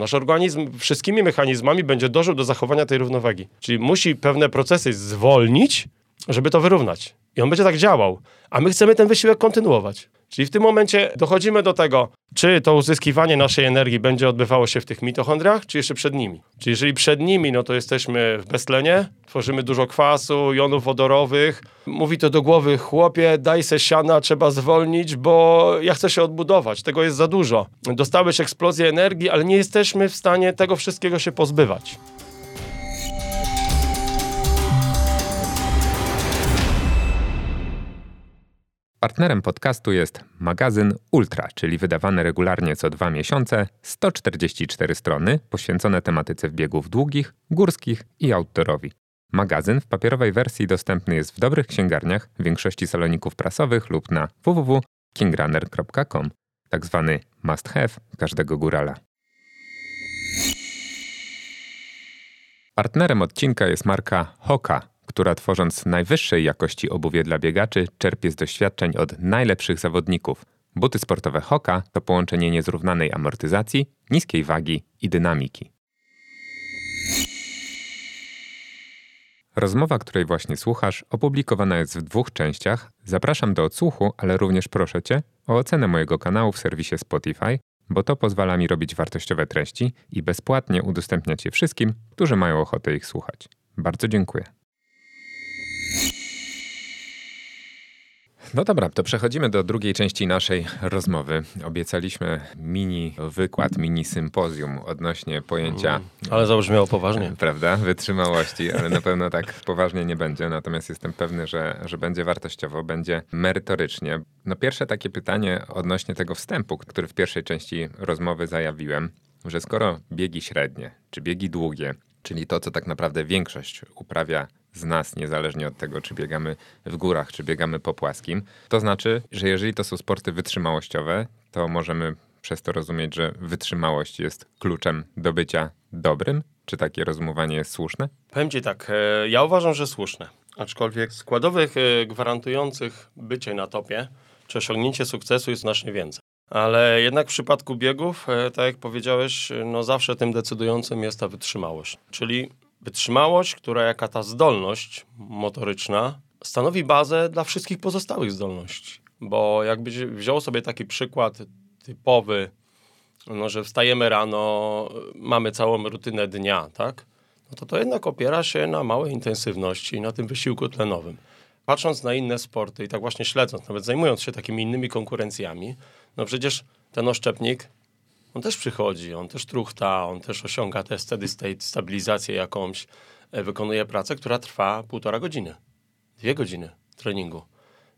Nasz organizm wszystkimi mechanizmami będzie dążył do zachowania tej równowagi. Czyli musi pewne procesy zwolnić, żeby to wyrównać. I on będzie tak działał. A my chcemy ten wysiłek kontynuować. Czyli w tym momencie dochodzimy do tego, czy to uzyskiwanie naszej energii będzie odbywało się w tych mitochondriach, czy jeszcze przed nimi. Czyli jeżeli przed nimi, no to jesteśmy w beztlenie, tworzymy dużo kwasu, jonów wodorowych. Mówi to do głowy, chłopie, daj se siana, trzeba zwolnić, bo ja chcę się odbudować, tego jest za dużo. Dostałeś eksplozję energii, ale nie jesteśmy w stanie tego wszystkiego się pozbywać. Partnerem podcastu jest magazyn Ultra, czyli wydawany regularnie co dwa miesiące, 144 strony poświęcone tematyce biegów długich, górskich i outdoorowi. Magazyn w papierowej wersji dostępny jest w dobrych księgarniach, w większości saloników prasowych lub na www.kingrunner.com, tak zwany must have każdego górala. Partnerem odcinka jest marka Hoka, która tworząc najwyższej jakości obuwie dla biegaczy, czerpie z doświadczeń od najlepszych zawodników. Buty sportowe Hoka to połączenie niezrównanej amortyzacji, niskiej wagi i dynamiki. Rozmowa, której właśnie słuchasz, opublikowana jest w dwóch częściach. Zapraszam do odsłuchu, ale również proszę Cię o ocenę mojego kanału w serwisie Spotify, bo to pozwala mi robić wartościowe treści i bezpłatnie udostępniać je wszystkim, którzy mają ochotę ich słuchać. Bardzo dziękuję. No dobra, to przechodzimy do drugiej części naszej rozmowy. Obiecaliśmy mini wykład, mini sympozjum odnośnie pojęcia. Mm, ale zabrzmiało poważnie. Prawda? Wytrzymałości, ale na pewno tak poważnie nie będzie. Natomiast jestem pewny, że, że będzie wartościowo, będzie merytorycznie. No pierwsze takie pytanie odnośnie tego wstępu, który w pierwszej części rozmowy zajawiłem, że skoro biegi średnie, czy biegi długie, czyli to, co tak naprawdę większość uprawia z nas, niezależnie od tego, czy biegamy w górach, czy biegamy po płaskim. To znaczy, że jeżeli to są sporty wytrzymałościowe, to możemy przez to rozumieć, że wytrzymałość jest kluczem do bycia dobrym? Czy takie rozumowanie jest słuszne? Powiem Ci tak, e, ja uważam, że słuszne. Aczkolwiek składowych e, gwarantujących bycie na topie, czy osiągnięcie sukcesu jest znacznie więcej. Ale jednak w przypadku biegów, e, tak jak powiedziałeś, no zawsze tym decydującym jest ta wytrzymałość. Czyli Wytrzymałość, która jaka ta zdolność motoryczna stanowi bazę dla wszystkich pozostałych zdolności. Bo jakbyś wziął sobie taki przykład typowy, no, że wstajemy rano, mamy całą rutynę dnia, tak? No to to jednak opiera się na małej intensywności i na tym wysiłku tlenowym. Patrząc na inne sporty i tak właśnie śledząc, nawet zajmując się takimi innymi konkurencjami, no przecież ten oszczepnik on też przychodzi, on też truchta, on też osiąga tę steady state, stabilizację jakąś, e, wykonuje pracę, która trwa półtora godziny, dwie godziny treningu.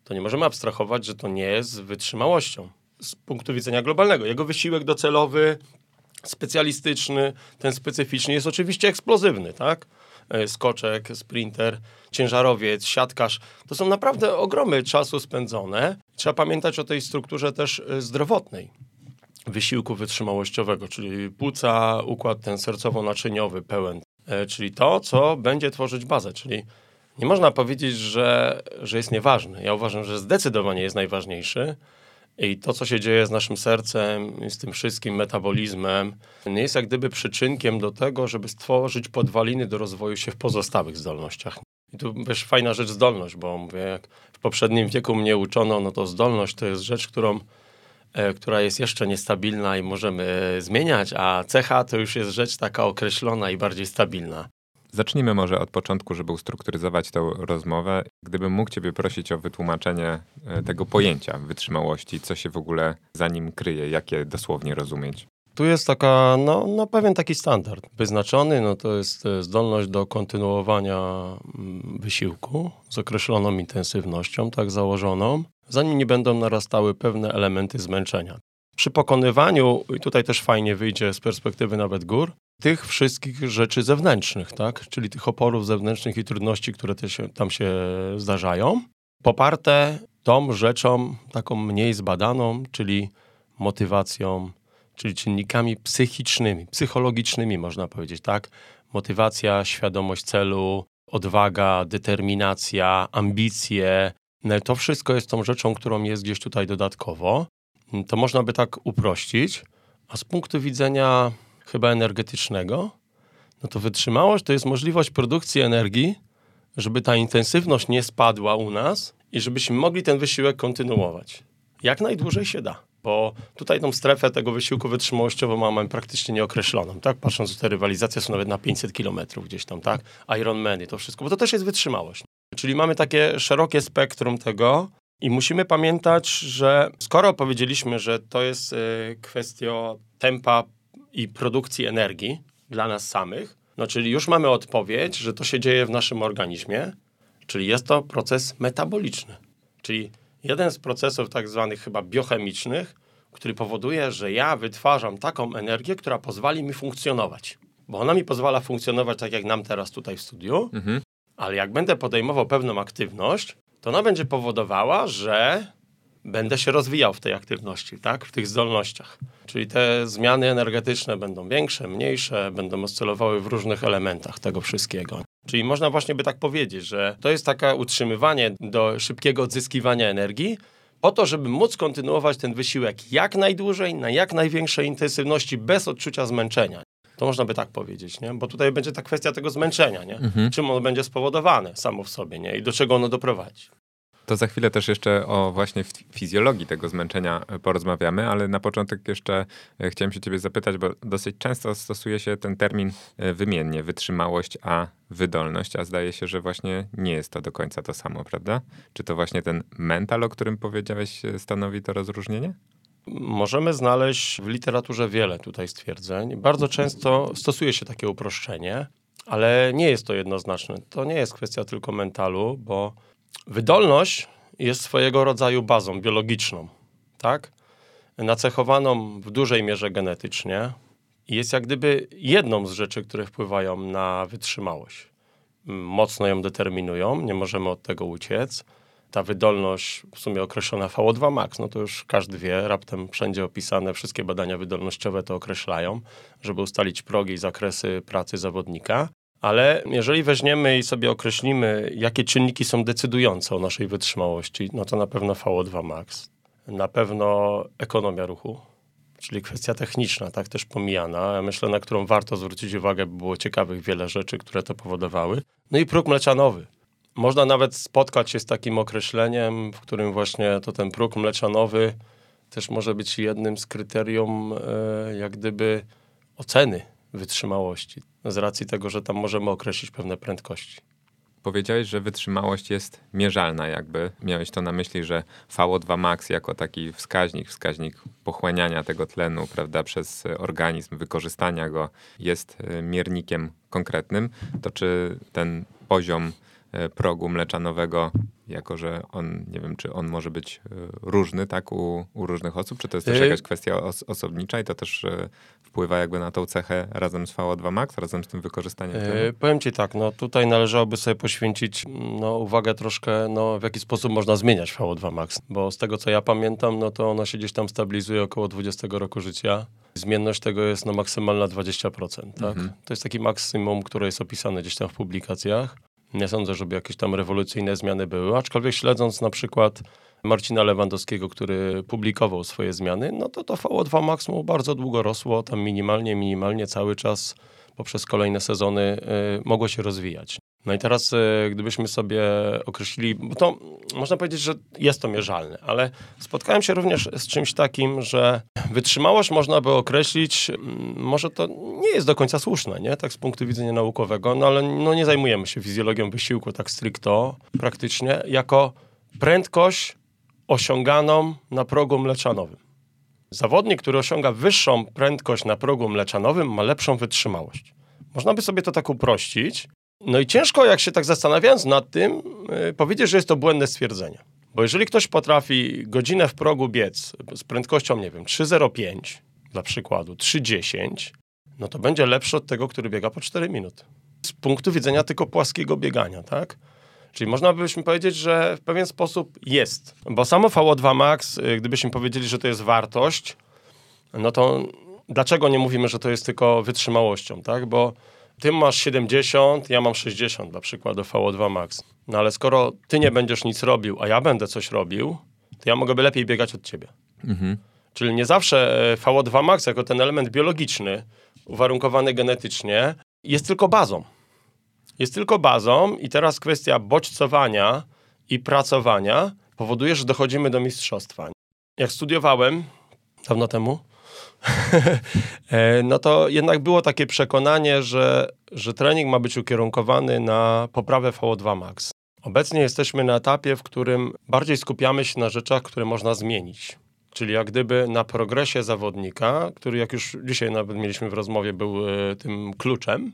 To nie możemy abstrahować, że to nie jest wytrzymałością z punktu widzenia globalnego. Jego wysiłek docelowy, specjalistyczny, ten specyficzny jest oczywiście eksplozywny, tak? E, skoczek, sprinter, ciężarowiec, siatkarz. To są naprawdę ogromy czasu spędzone. Trzeba pamiętać o tej strukturze też e, zdrowotnej wysiłku wytrzymałościowego, czyli płuca, układ ten sercowo-naczyniowy pełen, e, czyli to, co będzie tworzyć bazę, czyli nie można powiedzieć, że, że jest nieważny. Ja uważam, że zdecydowanie jest najważniejszy i to, co się dzieje z naszym sercem, z tym wszystkim metabolizmem, nie jest jak gdyby przyczynkiem do tego, żeby stworzyć podwaliny do rozwoju się w pozostałych zdolnościach. I tu wiesz, fajna rzecz zdolność, bo mówię, jak w poprzednim wieku mnie uczono, no to zdolność to jest rzecz, którą która jest jeszcze niestabilna i możemy zmieniać, a cecha to już jest rzecz taka określona i bardziej stabilna. Zacznijmy może od początku, żeby ustrukturyzować tę rozmowę. Gdybym mógł Ciebie prosić o wytłumaczenie e, tego pojęcia wytrzymałości, co się w ogóle za nim kryje, jak je dosłownie rozumieć. Tu jest taka, no, no pewien taki standard wyznaczony, no to jest e, zdolność do kontynuowania mm, wysiłku z określoną intensywnością, tak założoną, zanim nie będą narastały pewne elementy zmęczenia. Przy pokonywaniu, i tutaj też fajnie wyjdzie z perspektywy nawet gór, tych wszystkich rzeczy zewnętrznych, tak? czyli tych oporów zewnętrznych i trudności, które tam się zdarzają, poparte tą rzeczą taką mniej zbadaną, czyli motywacją, czyli czynnikami psychicznymi, psychologicznymi można powiedzieć, tak? Motywacja, świadomość celu, odwaga, determinacja, ambicje, to wszystko jest tą rzeczą, którą jest gdzieś tutaj dodatkowo. To można by tak uprościć, a z punktu widzenia chyba energetycznego, no to wytrzymałość to jest możliwość produkcji energii, żeby ta intensywność nie spadła u nas i żebyśmy mogli ten wysiłek kontynuować. Jak najdłużej się da. Bo tutaj tą strefę tego wysiłku wytrzymałościową mamy praktycznie nieokreśloną, tak? Patrząc, te rywalizacje są nawet na 500 kilometrów gdzieś tam, tak? Ironman i to wszystko, bo to też jest wytrzymałość. Czyli mamy takie szerokie spektrum tego i musimy pamiętać, że skoro powiedzieliśmy, że to jest y, kwestia tempa i produkcji energii dla nas samych, no czyli już mamy odpowiedź, że to się dzieje w naszym organizmie, czyli jest to proces metaboliczny. Czyli jeden z procesów tak zwanych chyba biochemicznych, który powoduje, że ja wytwarzam taką energię, która pozwali mi funkcjonować. Bo ona mi pozwala funkcjonować tak jak nam teraz tutaj w studiu, mhm. Ale jak będę podejmował pewną aktywność, to ona będzie powodowała, że będę się rozwijał w tej aktywności, tak? w tych zdolnościach. Czyli te zmiany energetyczne będą większe, mniejsze, będą oscylowały w różnych elementach tego wszystkiego. Czyli można właśnie by tak powiedzieć, że to jest takie utrzymywanie do szybkiego odzyskiwania energii, po to, żeby móc kontynuować ten wysiłek jak najdłużej, na jak największej intensywności, bez odczucia zmęczenia. To można by tak powiedzieć, nie? Bo tutaj będzie ta kwestia tego zmęczenia, nie? Mhm. Czym ono będzie spowodowane samo w sobie, nie? I do czego ono doprowadzi. To za chwilę też jeszcze o właśnie fizjologii tego zmęczenia e, porozmawiamy, ale na początek jeszcze e, chciałem się ciebie zapytać, bo dosyć często stosuje się ten termin e, wymiennie, wytrzymałość, a wydolność, a zdaje się, że właśnie nie jest to do końca to samo, prawda? Czy to właśnie ten mental, o którym powiedziałeś, stanowi to rozróżnienie? Możemy znaleźć w literaturze wiele tutaj stwierdzeń. Bardzo często stosuje się takie uproszczenie, ale nie jest to jednoznaczne. To nie jest kwestia tylko mentalu, bo Wydolność jest swojego rodzaju bazą biologiczną, tak? Nacechowaną w dużej mierze genetycznie i jest jak gdyby jedną z rzeczy, które wpływają na wytrzymałość. Mocno ją determinują, nie możemy od tego uciec. Ta wydolność w sumie określona VO2 max, no to już każdy wie, raptem wszędzie opisane, wszystkie badania wydolnościowe to określają, żeby ustalić progi i zakresy pracy zawodnika. Ale jeżeli weźmiemy i sobie określimy, jakie czynniki są decydujące o naszej wytrzymałości, no to na pewno VO2 max, na pewno ekonomia ruchu, czyli kwestia techniczna, tak też pomijana, ja myślę, na którą warto zwrócić uwagę, by było ciekawych wiele rzeczy, które to powodowały. No i próg mleczanowy. Można nawet spotkać się z takim określeniem, w którym właśnie to ten próg mleczanowy też może być jednym z kryterium e, jak gdyby oceny wytrzymałości, z racji tego, że tam możemy określić pewne prędkości. Powiedziałeś, że wytrzymałość jest mierzalna, jakby miałeś to na myśli, że VO2 max jako taki wskaźnik, wskaźnik pochłaniania tego tlenu, prawda, przez organizm, wykorzystania go jest e, miernikiem konkretnym, to czy ten poziom progu mleczanowego jako że on, nie wiem, czy on może być e, różny, tak, u, u różnych osób, czy to jest też e, jakaś kwestia os osobnicza i to też e, wpływa jakby na tą cechę razem z VO2 Max, razem z tym wykorzystaniem yy, Powiem ci tak, no tutaj należałoby sobie poświęcić no, uwagę troszkę, no w jaki sposób można zmieniać VO2 Max, bo z tego co ja pamiętam, no to ono się gdzieś tam stabilizuje około 20 roku życia. Zmienność tego jest no maksymalna 20%, tak? Mhm. To jest taki maksimum, które jest opisane gdzieś tam w publikacjach. Nie sądzę, żeby jakieś tam rewolucyjne zmiany były, aczkolwiek śledząc na przykład Marcina Lewandowskiego, który publikował swoje zmiany, no to to VO2 Max mu bardzo długo rosło, tam minimalnie, minimalnie cały czas poprzez kolejne sezony y, mogło się rozwijać. No i teraz, y, gdybyśmy sobie określili, bo to można powiedzieć, że jest to mierzalne, ale spotkałem się również z czymś takim, że wytrzymałość można by określić, mm, może to nie jest do końca słuszne, nie? tak z punktu widzenia naukowego, no ale no, nie zajmujemy się fizjologią wysiłku tak stricto, praktycznie, jako prędkość osiąganą na progu mleczanowym. Zawodnik, który osiąga wyższą prędkość na progu mleczanowym, ma lepszą wytrzymałość. Można by sobie to tak uprościć. No i ciężko, jak się tak zastanawiając nad tym, yy, powiedzieć, że jest to błędne stwierdzenie. Bo jeżeli ktoś potrafi godzinę w progu biec z prędkością, nie wiem, 3,05 dla przykładu, 3,10, no to będzie lepszy od tego, który biega po 4 minuty. Z punktu widzenia tylko płaskiego biegania, tak? Czyli można byśmy powiedzieć, że w pewien sposób jest. Bo samo VO2 max, y, gdybyśmy powiedzieli, że to jest wartość, no to dlaczego nie mówimy, że to jest tylko wytrzymałością, tak? Bo ty masz 70, ja mam 60 dla przykładu VO2 max. No ale skoro ty nie będziesz nic robił, a ja będę coś robił, to ja mogę lepiej biegać od ciebie. Mhm. Czyli nie zawsze e, VO2 max jako ten element biologiczny, uwarunkowany genetycznie, jest tylko bazą. Jest tylko bazą i teraz kwestia bodźcowania i pracowania powoduje, że dochodzimy do mistrzostwa. Jak studiowałem dawno temu, no to jednak było takie przekonanie, że, że trening ma być ukierunkowany na poprawę VO2 max. Obecnie jesteśmy na etapie, w którym bardziej skupiamy się na rzeczach, które można zmienić. Czyli jak gdyby na progresie zawodnika, który jak już dzisiaj nawet mieliśmy w rozmowie, był e, tym kluczem,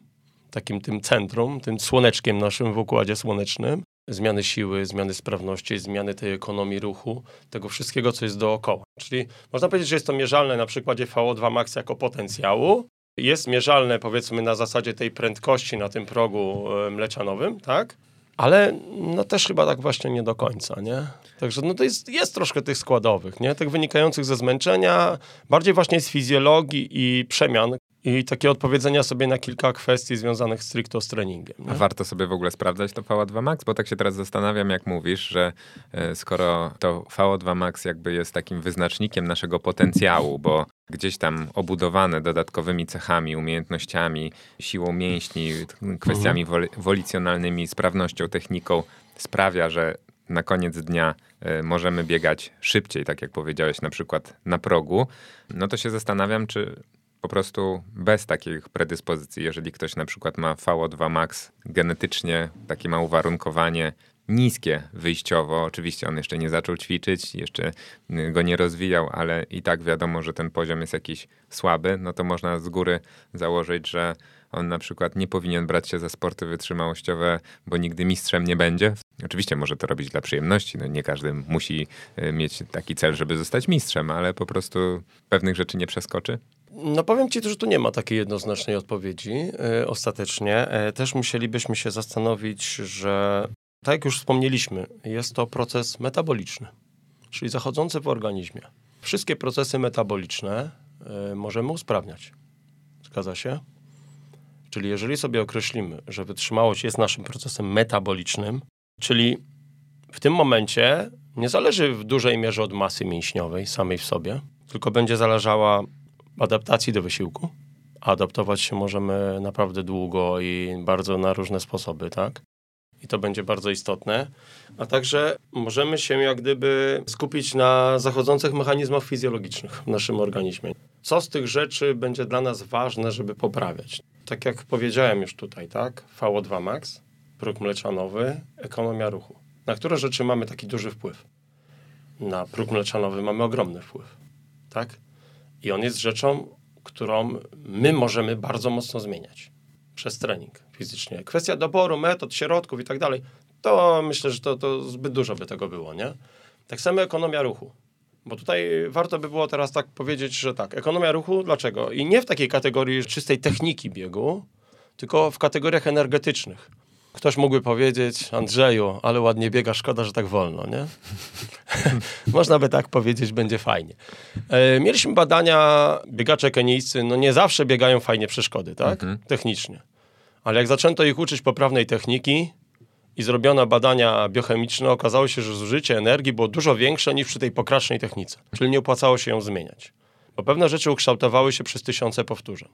takim tym centrum, tym słoneczkiem naszym w układzie słonecznym. Zmiany siły, zmiany sprawności, zmiany tej ekonomii ruchu, tego wszystkiego, co jest dookoła. Czyli można powiedzieć, że jest to mierzalne na przykładzie VO2 max jako potencjału, jest mierzalne powiedzmy na zasadzie tej prędkości na tym progu mleczanowym, tak? Ale no też chyba tak właśnie nie do końca, nie? Także no to jest, jest troszkę tych składowych, nie? Tych wynikających ze zmęczenia, bardziej właśnie z fizjologii i przemian, i takie odpowiedzenia sobie na kilka kwestii związanych stricte z treningiem. Nie? A warto sobie w ogóle sprawdzać to VO2 Max? Bo tak się teraz zastanawiam, jak mówisz, że e, skoro to VO2 Max jakby jest takim wyznacznikiem naszego potencjału, bo gdzieś tam obudowane dodatkowymi cechami, umiejętnościami, siłą mięśni, kwestiami mhm. wolicjonalnymi, sprawnością, techniką, sprawia, że na koniec dnia y, możemy biegać szybciej, tak jak powiedziałeś, na przykład na progu, no to się zastanawiam, czy po prostu bez takich predyspozycji, jeżeli ktoś na przykład ma VO2 max genetycznie, takie ma uwarunkowanie niskie wyjściowo, oczywiście on jeszcze nie zaczął ćwiczyć, jeszcze go nie rozwijał, ale i tak wiadomo, że ten poziom jest jakiś słaby, no to można z góry założyć, że on na przykład nie powinien brać się za sporty wytrzymałościowe, bo nigdy mistrzem nie będzie. Oczywiście może to robić dla przyjemności, no nie każdy musi y, mieć taki cel, żeby zostać mistrzem, ale po prostu pewnych rzeczy nie przeskoczy. No powiem ci, że tu nie ma takiej jednoznacznej odpowiedzi yy, ostatecznie. Yy, też musielibyśmy się zastanowić, że tak jak już wspomnieliśmy, jest to proces metaboliczny, czyli zachodzący w organizmie. Wszystkie procesy metaboliczne yy, możemy usprawniać. Zgadza się? Czyli jeżeli sobie określimy, że wytrzymałość jest naszym procesem metabolicznym, czyli w tym momencie nie zależy w dużej mierze od masy mięśniowej samej w sobie, tylko będzie zależała adaptacji do wysiłku. Adaptować się możemy naprawdę długo i bardzo na różne sposoby, tak? I to będzie bardzo istotne. A także możemy się jak gdyby skupić na zachodzących mechanizmach fizjologicznych w naszym organizmie. Co z tych rzeczy będzie dla nas ważne, żeby poprawiać? Tak jak powiedziałem już tutaj, tak? VO2 max, próg mleczanowy, ekonomia ruchu. Na które rzeczy mamy taki duży wpływ? Na próg mleczanowy mamy ogromny wpływ, tak? I on jest rzeczą, którą my możemy bardzo mocno zmieniać przez trening fizycznie. Kwestia doboru metod, środków i tak dalej, to myślę, że to, to zbyt dużo by tego było, nie? Tak samo ekonomia ruchu. Bo tutaj warto by było teraz tak powiedzieć, że tak, ekonomia ruchu, dlaczego? I nie w takiej kategorii czystej techniki biegu, tylko w kategoriach energetycznych. Ktoś mógłby powiedzieć, Andrzeju, ale ładnie biega, szkoda, że tak wolno, nie? Można by tak powiedzieć, będzie fajnie. E, mieliśmy badania, biegacze kenijscy, no nie zawsze biegają fajnie przeszkody, tak? Mhm. Technicznie. Ale jak zaczęto ich uczyć poprawnej techniki i zrobiono badania biochemiczne, okazało się, że zużycie energii było dużo większe niż przy tej pokracznej technice. Czyli nie opłacało się ją zmieniać. Bo pewne rzeczy ukształtowały się przez tysiące powtórzeń.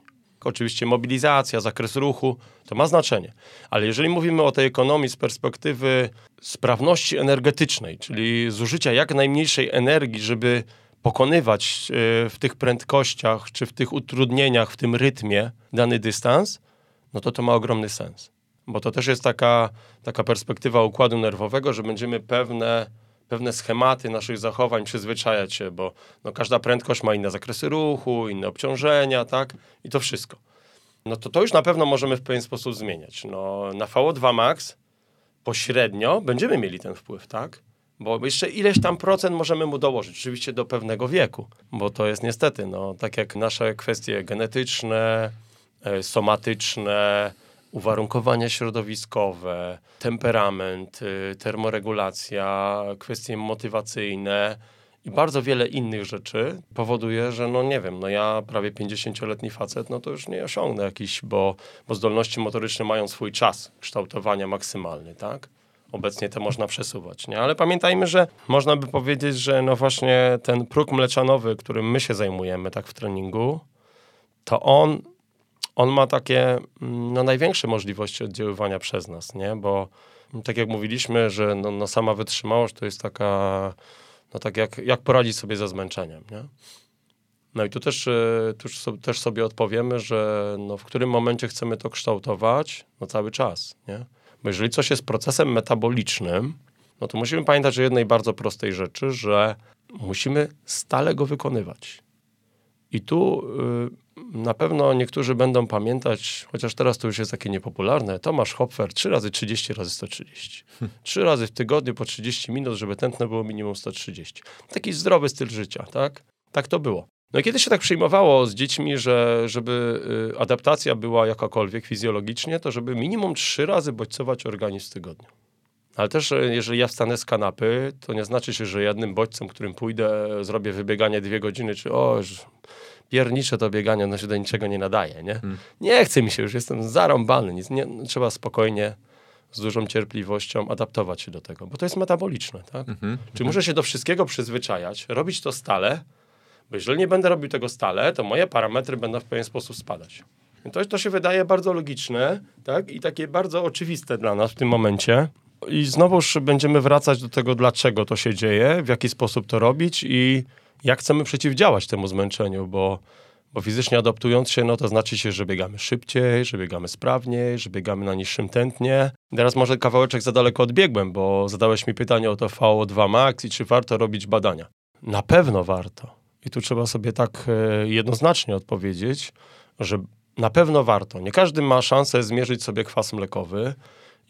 Oczywiście mobilizacja, zakres ruchu, to ma znaczenie. Ale jeżeli mówimy o tej ekonomii z perspektywy sprawności energetycznej, czyli zużycia jak najmniejszej energii, żeby pokonywać e, w tych prędkościach, czy w tych utrudnieniach, w tym rytmie dany dystans, no to to ma ogromny sens. Bo to też jest taka, taka perspektywa układu nerwowego, że będziemy pewne pewne schematy naszych zachowań przyzwyczajać się, bo no, każda prędkość ma inne zakresy ruchu, inne obciążenia, tak? I to wszystko. No to to już na pewno możemy w pewien sposób zmieniać. No, na VO2 max pośrednio będziemy mieli ten wpływ, tak? Bo jeszcze ileś tam procent możemy mu dołożyć, oczywiście do pewnego wieku, bo to jest niestety, no, tak jak nasze kwestie genetyczne, e, somatyczne, uwarunkowania środowiskowe, temperament, y, termoregulacja, kwestie motywacyjne i bardzo wiele innych rzeczy powoduje, że no nie wiem, no ja prawie 50-letni facet, no to już nie osiągnę jakiś, bo, bo zdolności motoryczne mają swój czas kształtowania maksymalny, tak? Obecnie to można przesuwać, nie? Ale pamiętajmy, że można by powiedzieć, że no właśnie ten próg mleczanowy, którym my się zajmujemy tak w treningu, to on, on ma takie mm, no, największe możliwości oddziaływania przez nas, nie? Bo tak jak mówiliśmy, że no, no sama wytrzymałość to jest taka, no tak jak, jak poradzić sobie ze zmęczeniem, nie? No i tu też, e, tu też sobie odpowiemy, że no, w którym momencie chcemy to kształtować, no cały czas, nie? Bo jeżeli coś jest procesem metabolicznym, no to musimy pamiętać o jednej bardzo prostej rzeczy, że musimy stale go wykonywać. I tu y, na pewno niektórzy będą pamiętać, chociaż teraz to już jest takie niepopularne, Tomasz Hopfer 3 razy 30 razy 130. Trzy razy w tygodniu po 30 minut, żeby tętno było minimum 130. Taki zdrowy styl życia, tak? Tak to było. No i kiedy się tak przyjmowało z dziećmi, że żeby y, adaptacja była jakakolwiek fizjologicznie, to żeby minimum trzy razy bodźcować organizm w tygodniu. Ale też, jeżeli ja wstanę z kanapy, to nie znaczy się, że jednym bodźcem, którym pójdę, zrobię wybieganie dwie godziny, czy o, piernicze to bieganie, ono się do niczego nie nadaje, nie? Hmm. Nie chce mi się już, jestem zarąbany, nic, nie, trzeba spokojnie, z dużą cierpliwością adaptować się do tego, bo to jest metaboliczne, tak? Mm -hmm. Czy muszę się do wszystkiego przyzwyczajać, robić to stale, bo jeżeli nie będę robił tego stale, to moje parametry będą w pewien sposób spadać. I to, to się wydaje bardzo logiczne tak? i takie bardzo oczywiste dla nas w tym momencie. I znowuż będziemy wracać do tego, dlaczego to się dzieje, w jaki sposób to robić i jak chcemy przeciwdziałać temu zmęczeniu, bo, bo fizycznie adaptując się, no to znaczy się, że biegamy szybciej, że biegamy sprawniej, że biegamy na niższym tętnie. Teraz może kawałeczek za daleko odbiegłem, bo zadałeś mi pytanie o to VO2 max i czy warto robić badania. Na pewno warto. I tu trzeba sobie tak e, jednoznacznie odpowiedzieć, że na pewno warto. Nie każdy ma szansę zmierzyć sobie kwas mlekowy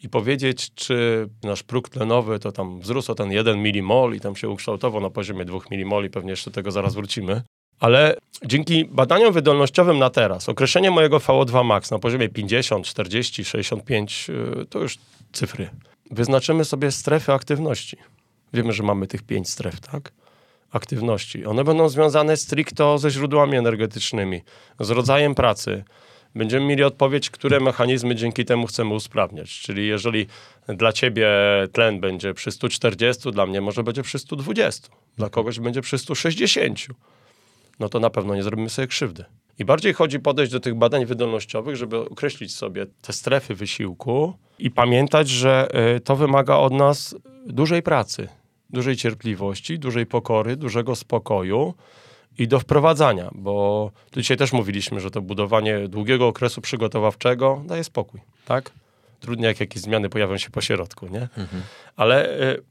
i powiedzieć, czy nasz próg tlenowy to tam wzrósł o ten 1 millimol i tam się ukształtował na poziomie 2 millimoli, pewnie jeszcze do tego zaraz wrócimy. Ale dzięki badaniom wydolnościowym na teraz, określenie mojego VO2 max na poziomie 50, 40, 65, to już cyfry. Wyznaczymy sobie strefy aktywności. Wiemy, że mamy tych pięć stref, tak? aktywności. One będą związane stricto ze źródłami energetycznymi, z rodzajem pracy. Będziemy mieli odpowiedź, które mechanizmy dzięki temu chcemy usprawniać. Czyli jeżeli dla ciebie tlen będzie przy 140, dla mnie może będzie przy 120, dla kogoś będzie przy 160, no to na pewno nie zrobimy sobie krzywdy. I bardziej chodzi podejść do tych badań wydolnościowych, żeby określić sobie te strefy wysiłku i pamiętać, że y, to wymaga od nas dużej pracy dużej cierpliwości, dużej pokory, dużego spokoju i do wprowadzania, bo tu dzisiaj też mówiliśmy, że to budowanie długiego okresu przygotowawczego daje spokój, tak? Trudnie jak jakieś zmiany pojawią się po środku, nie? Mhm. Ale y,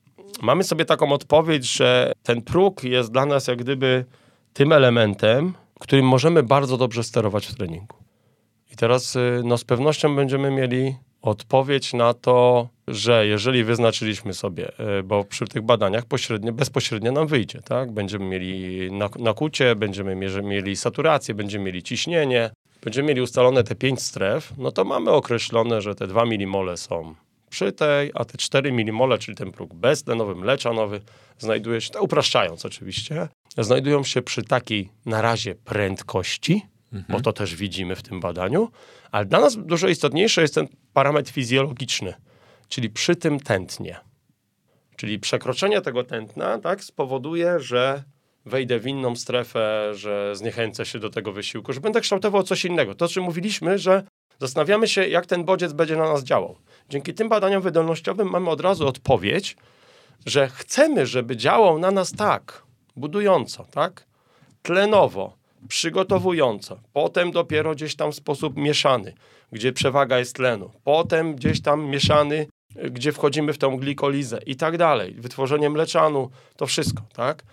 mamy sobie taką odpowiedź, że ten próg jest dla nas jak gdyby tym elementem, którym możemy bardzo dobrze sterować w treningu. I teraz y, no, z pewnością będziemy mieli odpowiedź na to, że jeżeli wyznaczyliśmy sobie, e, bo przy tych badaniach pośrednio, bezpośrednio nam wyjdzie, tak? Będziemy mieli nakucie, będziemy mieli saturację, będziemy mieli ciśnienie, będziemy mieli ustalone te pięć stref, no to mamy określone, że te 2 milimole są przy tej, a te 4 milimole, czyli ten próg beztlenowy, mleczanowy, znajduje się, upraszczając oczywiście, znajdują się przy takiej na razie prędkości, mhm. bo to też widzimy w tym badaniu, ale dla nas dużo istotniejszy jest ten parametr fizjologiczny, czyli przy tym tętnie. Czyli przekroczenie tego tętna tak, spowoduje, że wejdę w inną strefę, że zniechęcę się do tego wysiłku, że będę kształtował coś innego. To, o czym mówiliśmy, że zastanawiamy się, jak ten bodziec będzie na nas działał. Dzięki tym badaniom wydolnościowym mamy od razu odpowiedź, że chcemy, żeby działał na nas tak, budująco, tak, tlenowo, przygotowująco, potem dopiero gdzieś tam w sposób mieszany, gdzie przewaga jest tlenu, potem gdzieś tam mieszany, gdzie wchodzimy w tą glikolizę i tak dalej, wytworzenie mleczanu, to wszystko, tak?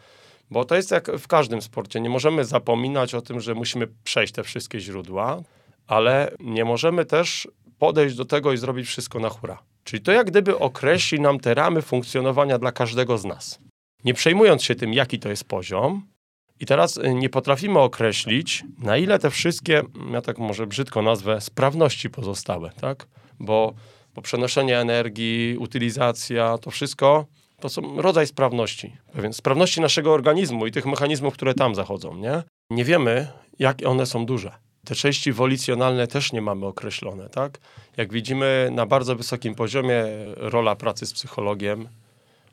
Bo to jest jak w każdym sporcie, nie możemy zapominać o tym, że musimy przejść te wszystkie źródła, ale nie możemy też podejść do tego i zrobić wszystko na hura. Czyli to jak gdyby określi nam te ramy funkcjonowania dla każdego z nas. Nie przejmując się tym, jaki to jest poziom, i teraz y, nie potrafimy określić, na ile te wszystkie, ja tak może brzydko nazwę, sprawności pozostałe, tak? Bo, bo przenoszenie energii, utylizacja, to wszystko to są rodzaj sprawności, pewien sprawności naszego organizmu i tych mechanizmów, które tam zachodzą, nie? Nie wiemy, jak one są duże. Te części wolicjonalne też nie mamy określone, tak? Jak widzimy na bardzo wysokim poziomie rola pracy z psychologiem,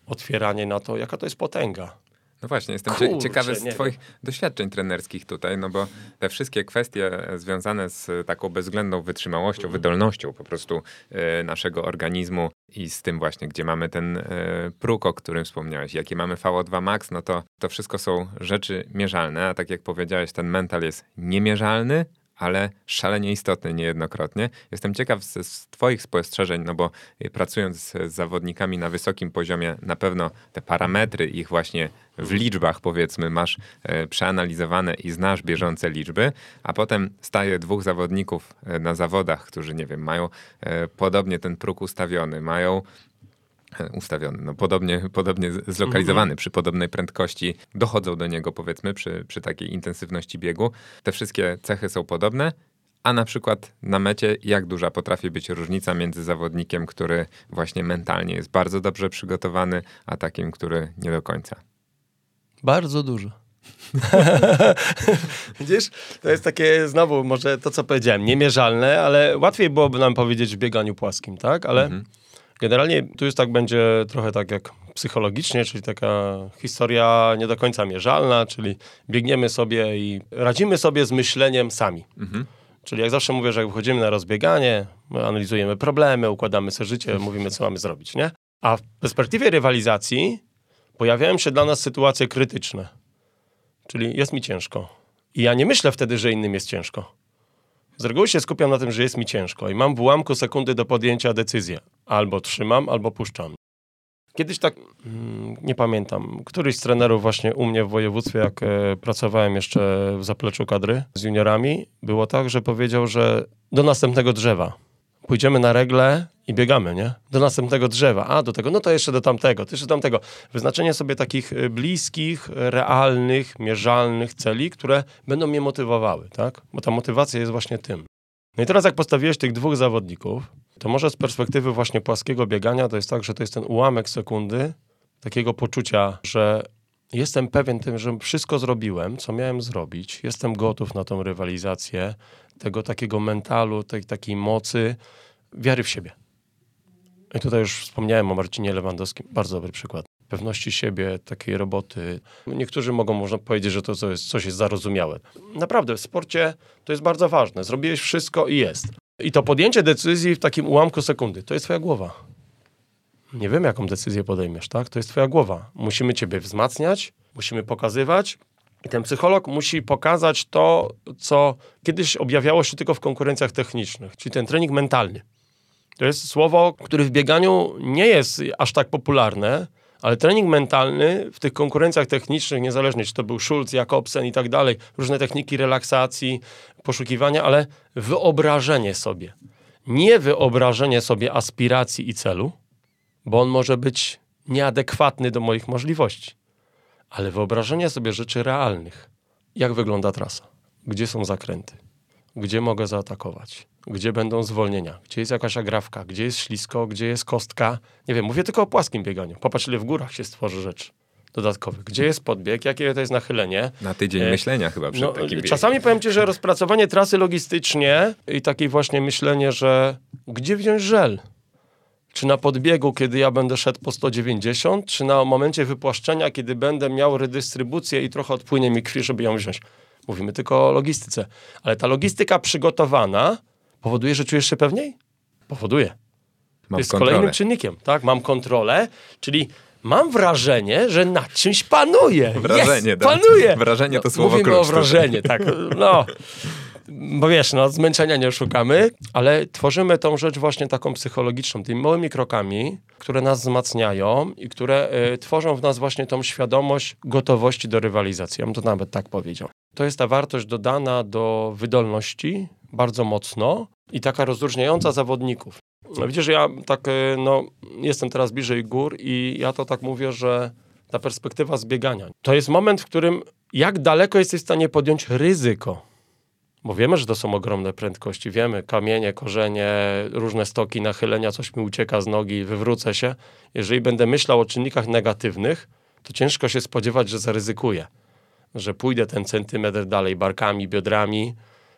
otwieranie na to, jaka to jest potęga. No właśnie, jestem Kurczę, ciekawy z nie twoich doświadczeń trenerskich tutaj, no bo te wszystkie kwestie związane z taką bezwzględną wytrzymałością, Mhm. wydolnością po prostu e, naszego organizmu i z tym właśnie, gdzie mamy ten e, próg, o którym wspomniałeś, jakie mamy VO2 max, no to to wszystko są rzeczy mierzalne, a tak jak powiedziałeś, ten mental jest niemierzalny, ale szalenie istotny niejednokrotnie. Jestem ciekaw z, z Twoich spostrzeżeń, no bo y, pracując z, zawodnikami na wysokim poziomie, na pewno te parametry ich właśnie w liczbach, powiedzmy, masz e, przeanalizowane i znasz bieżące liczby, a potem staje dwóch zawodników e, na zawodach, którzy, nie wiem, mają e, podobnie ten próg ustawiony, mają ustawiony, no podobnie, podobnie zlokalizowany przy podobnej prędkości, dochodzą do niego powiedzmy przy, przy takiej intensywności biegu. Te wszystkie cechy są podobne, a na przykład na mecie jak duża potrafi być różnica między zawodnikiem, który właśnie mentalnie jest bardzo dobrze przygotowany, a takim, który nie do końca. Bardzo dużo. Widzisz, to jest takie znowu może to, co powiedziałem, niemierzalne, ale łatwiej byłoby nam powiedzieć w bieganiu płaskim, tak? Ale generalnie tu już tak będzie trochę tak jak psychologicznie, czyli taka historia nie do końca mierzalna, czyli biegniemy sobie i radzimy sobie z myśleniem sami. Czyli jak zawsze mówię, że jak wchodzimy na rozbieganie, my analizujemy problemy, układamy sobie życie, mówimy, co mamy zrobić, nie? A w perspektywie rywalizacji pojawiają się dla nas sytuacje krytyczne. Czyli jest mi ciężko. I ja nie myślę wtedy, że innym jest ciężko. Z reguły się skupiam na tym, że jest mi ciężko i mam w ułamku sekundy do podjęcia decyzję. Albo trzymam, albo puszczam. Kiedyś tak, mm, nie pamiętam, któryś z trenerów właśnie u mnie w województwie, jak e, pracowałem jeszcze w zapleczu kadry z juniorami, było tak, że powiedział, że do następnego drzewa. Pójdziemy na regle i biegamy, nie? Do następnego drzewa. A, do tego, no to jeszcze do tamtego, to jeszcze do tamtego. Wyznaczenie sobie takich e, bliskich, realnych, mierzalnych celi, które będą mnie motywowały, tak? Bo ta motywacja jest właśnie tym. No i teraz jak postawiłeś tych dwóch zawodników, to może z perspektywy właśnie płaskiego biegania to jest tak, że to jest ten ułamek sekundy takiego poczucia, że jestem pewien tym, że wszystko zrobiłem, co miałem zrobić, jestem gotów na tą rywalizację, tego takiego mentalu, tej takiej mocy, wiary w siebie. I tutaj już wspomniałem o Marcinie Lewandowskim, bardzo dobry przykład. Pewności siebie, takiej roboty. Niektórzy mogą, można powiedzieć, że to co jest, coś jest zarozumiałe. Naprawdę, w sporcie to jest bardzo ważne. Zrobiłeś wszystko i jest. I to podjęcie decyzji w takim ułamku sekundy, to jest twoja głowa. Nie wiem, jaką decyzję podejmiesz, tak? To jest twoja głowa. Musimy ciebie wzmacniać, musimy pokazywać. I ten psycholog musi pokazać to, co kiedyś objawiało się tylko w konkurencjach technicznych, czyli ten trening mentalny. To jest słowo, które w bieganiu nie jest aż tak popularne, ale trening mentalny w tych konkurencjach technicznych, niezależnie czy to był Schulz, Jakobsen i tak dalej, różne techniki relaksacji, poszukiwania, ale wyobrażenie sobie. Nie wyobrażenie sobie aspiracji i celu, bo on może być nieadekwatny do moich możliwości, ale wyobrażenie sobie rzeczy realnych. Jak wygląda trasa? Gdzie są zakręty? Gdzie mogę zaatakować? Gdzie będą zwolnienia? Gdzie jest jakaś agrawka? Gdzie jest ślisko? Gdzie jest kostka? Nie wiem, mówię tylko o płaskim bieganiu. Popatrz, ile w górach się stworzy rzeczy dodatkowych. Gdzie jest podbieg? Jakie to jest nachylenie? Na tydzień E, myślenia chyba przed No, takim biegiem. czasami powiem ci, że rozpracowanie trasy logistycznie i takie właśnie myślenie, że gdzie wziąć żel? Czy na podbiegu, kiedy ja będę szedł po 190, czy na momencie wypłaszczenia, kiedy będę miał redystrybucję i trochę odpłynie mi krwi, żeby ją wziąć? Mówimy tylko o logistyce. Ale ta logistyka przygotowana powoduje, że czujesz się pewniej? Powoduje. Mam to jest kontrolę. kolejnym czynnikiem, tak? Mam kontrolę, czyli mam wrażenie, że nad czymś panuję. Wrażenie, Jest, tak. panuję. Wrażenie to słowo Mówimy klucz o wrażenie, tak. No. Bo wiesz, no, zmęczenia nie szukamy, ale tworzymy tą rzecz właśnie taką psychologiczną, tymi małymi krokami, które nas wzmacniają i które y, tworzą w nas właśnie tą świadomość gotowości do rywalizacji. Ja bym to nawet tak powiedział. To jest ta wartość dodana do wydolności bardzo mocno i taka rozróżniająca zawodników. No, widzisz, że ja tak, y, no, jestem teraz bliżej gór i ja to tak mówię, że ta perspektywa zbiegania. To jest moment, w którym jak daleko jesteś w stanie podjąć ryzyko. Bo wiemy, że to są ogromne prędkości. Wiemy, kamienie, korzenie, różne stoki, nachylenia, coś mi ucieka z nogi, wywrócę się. Jeżeli będę myślał o czynnikach negatywnych, to ciężko się spodziewać, że zaryzykuję. Że pójdę ten centymetr dalej barkami, biodrami,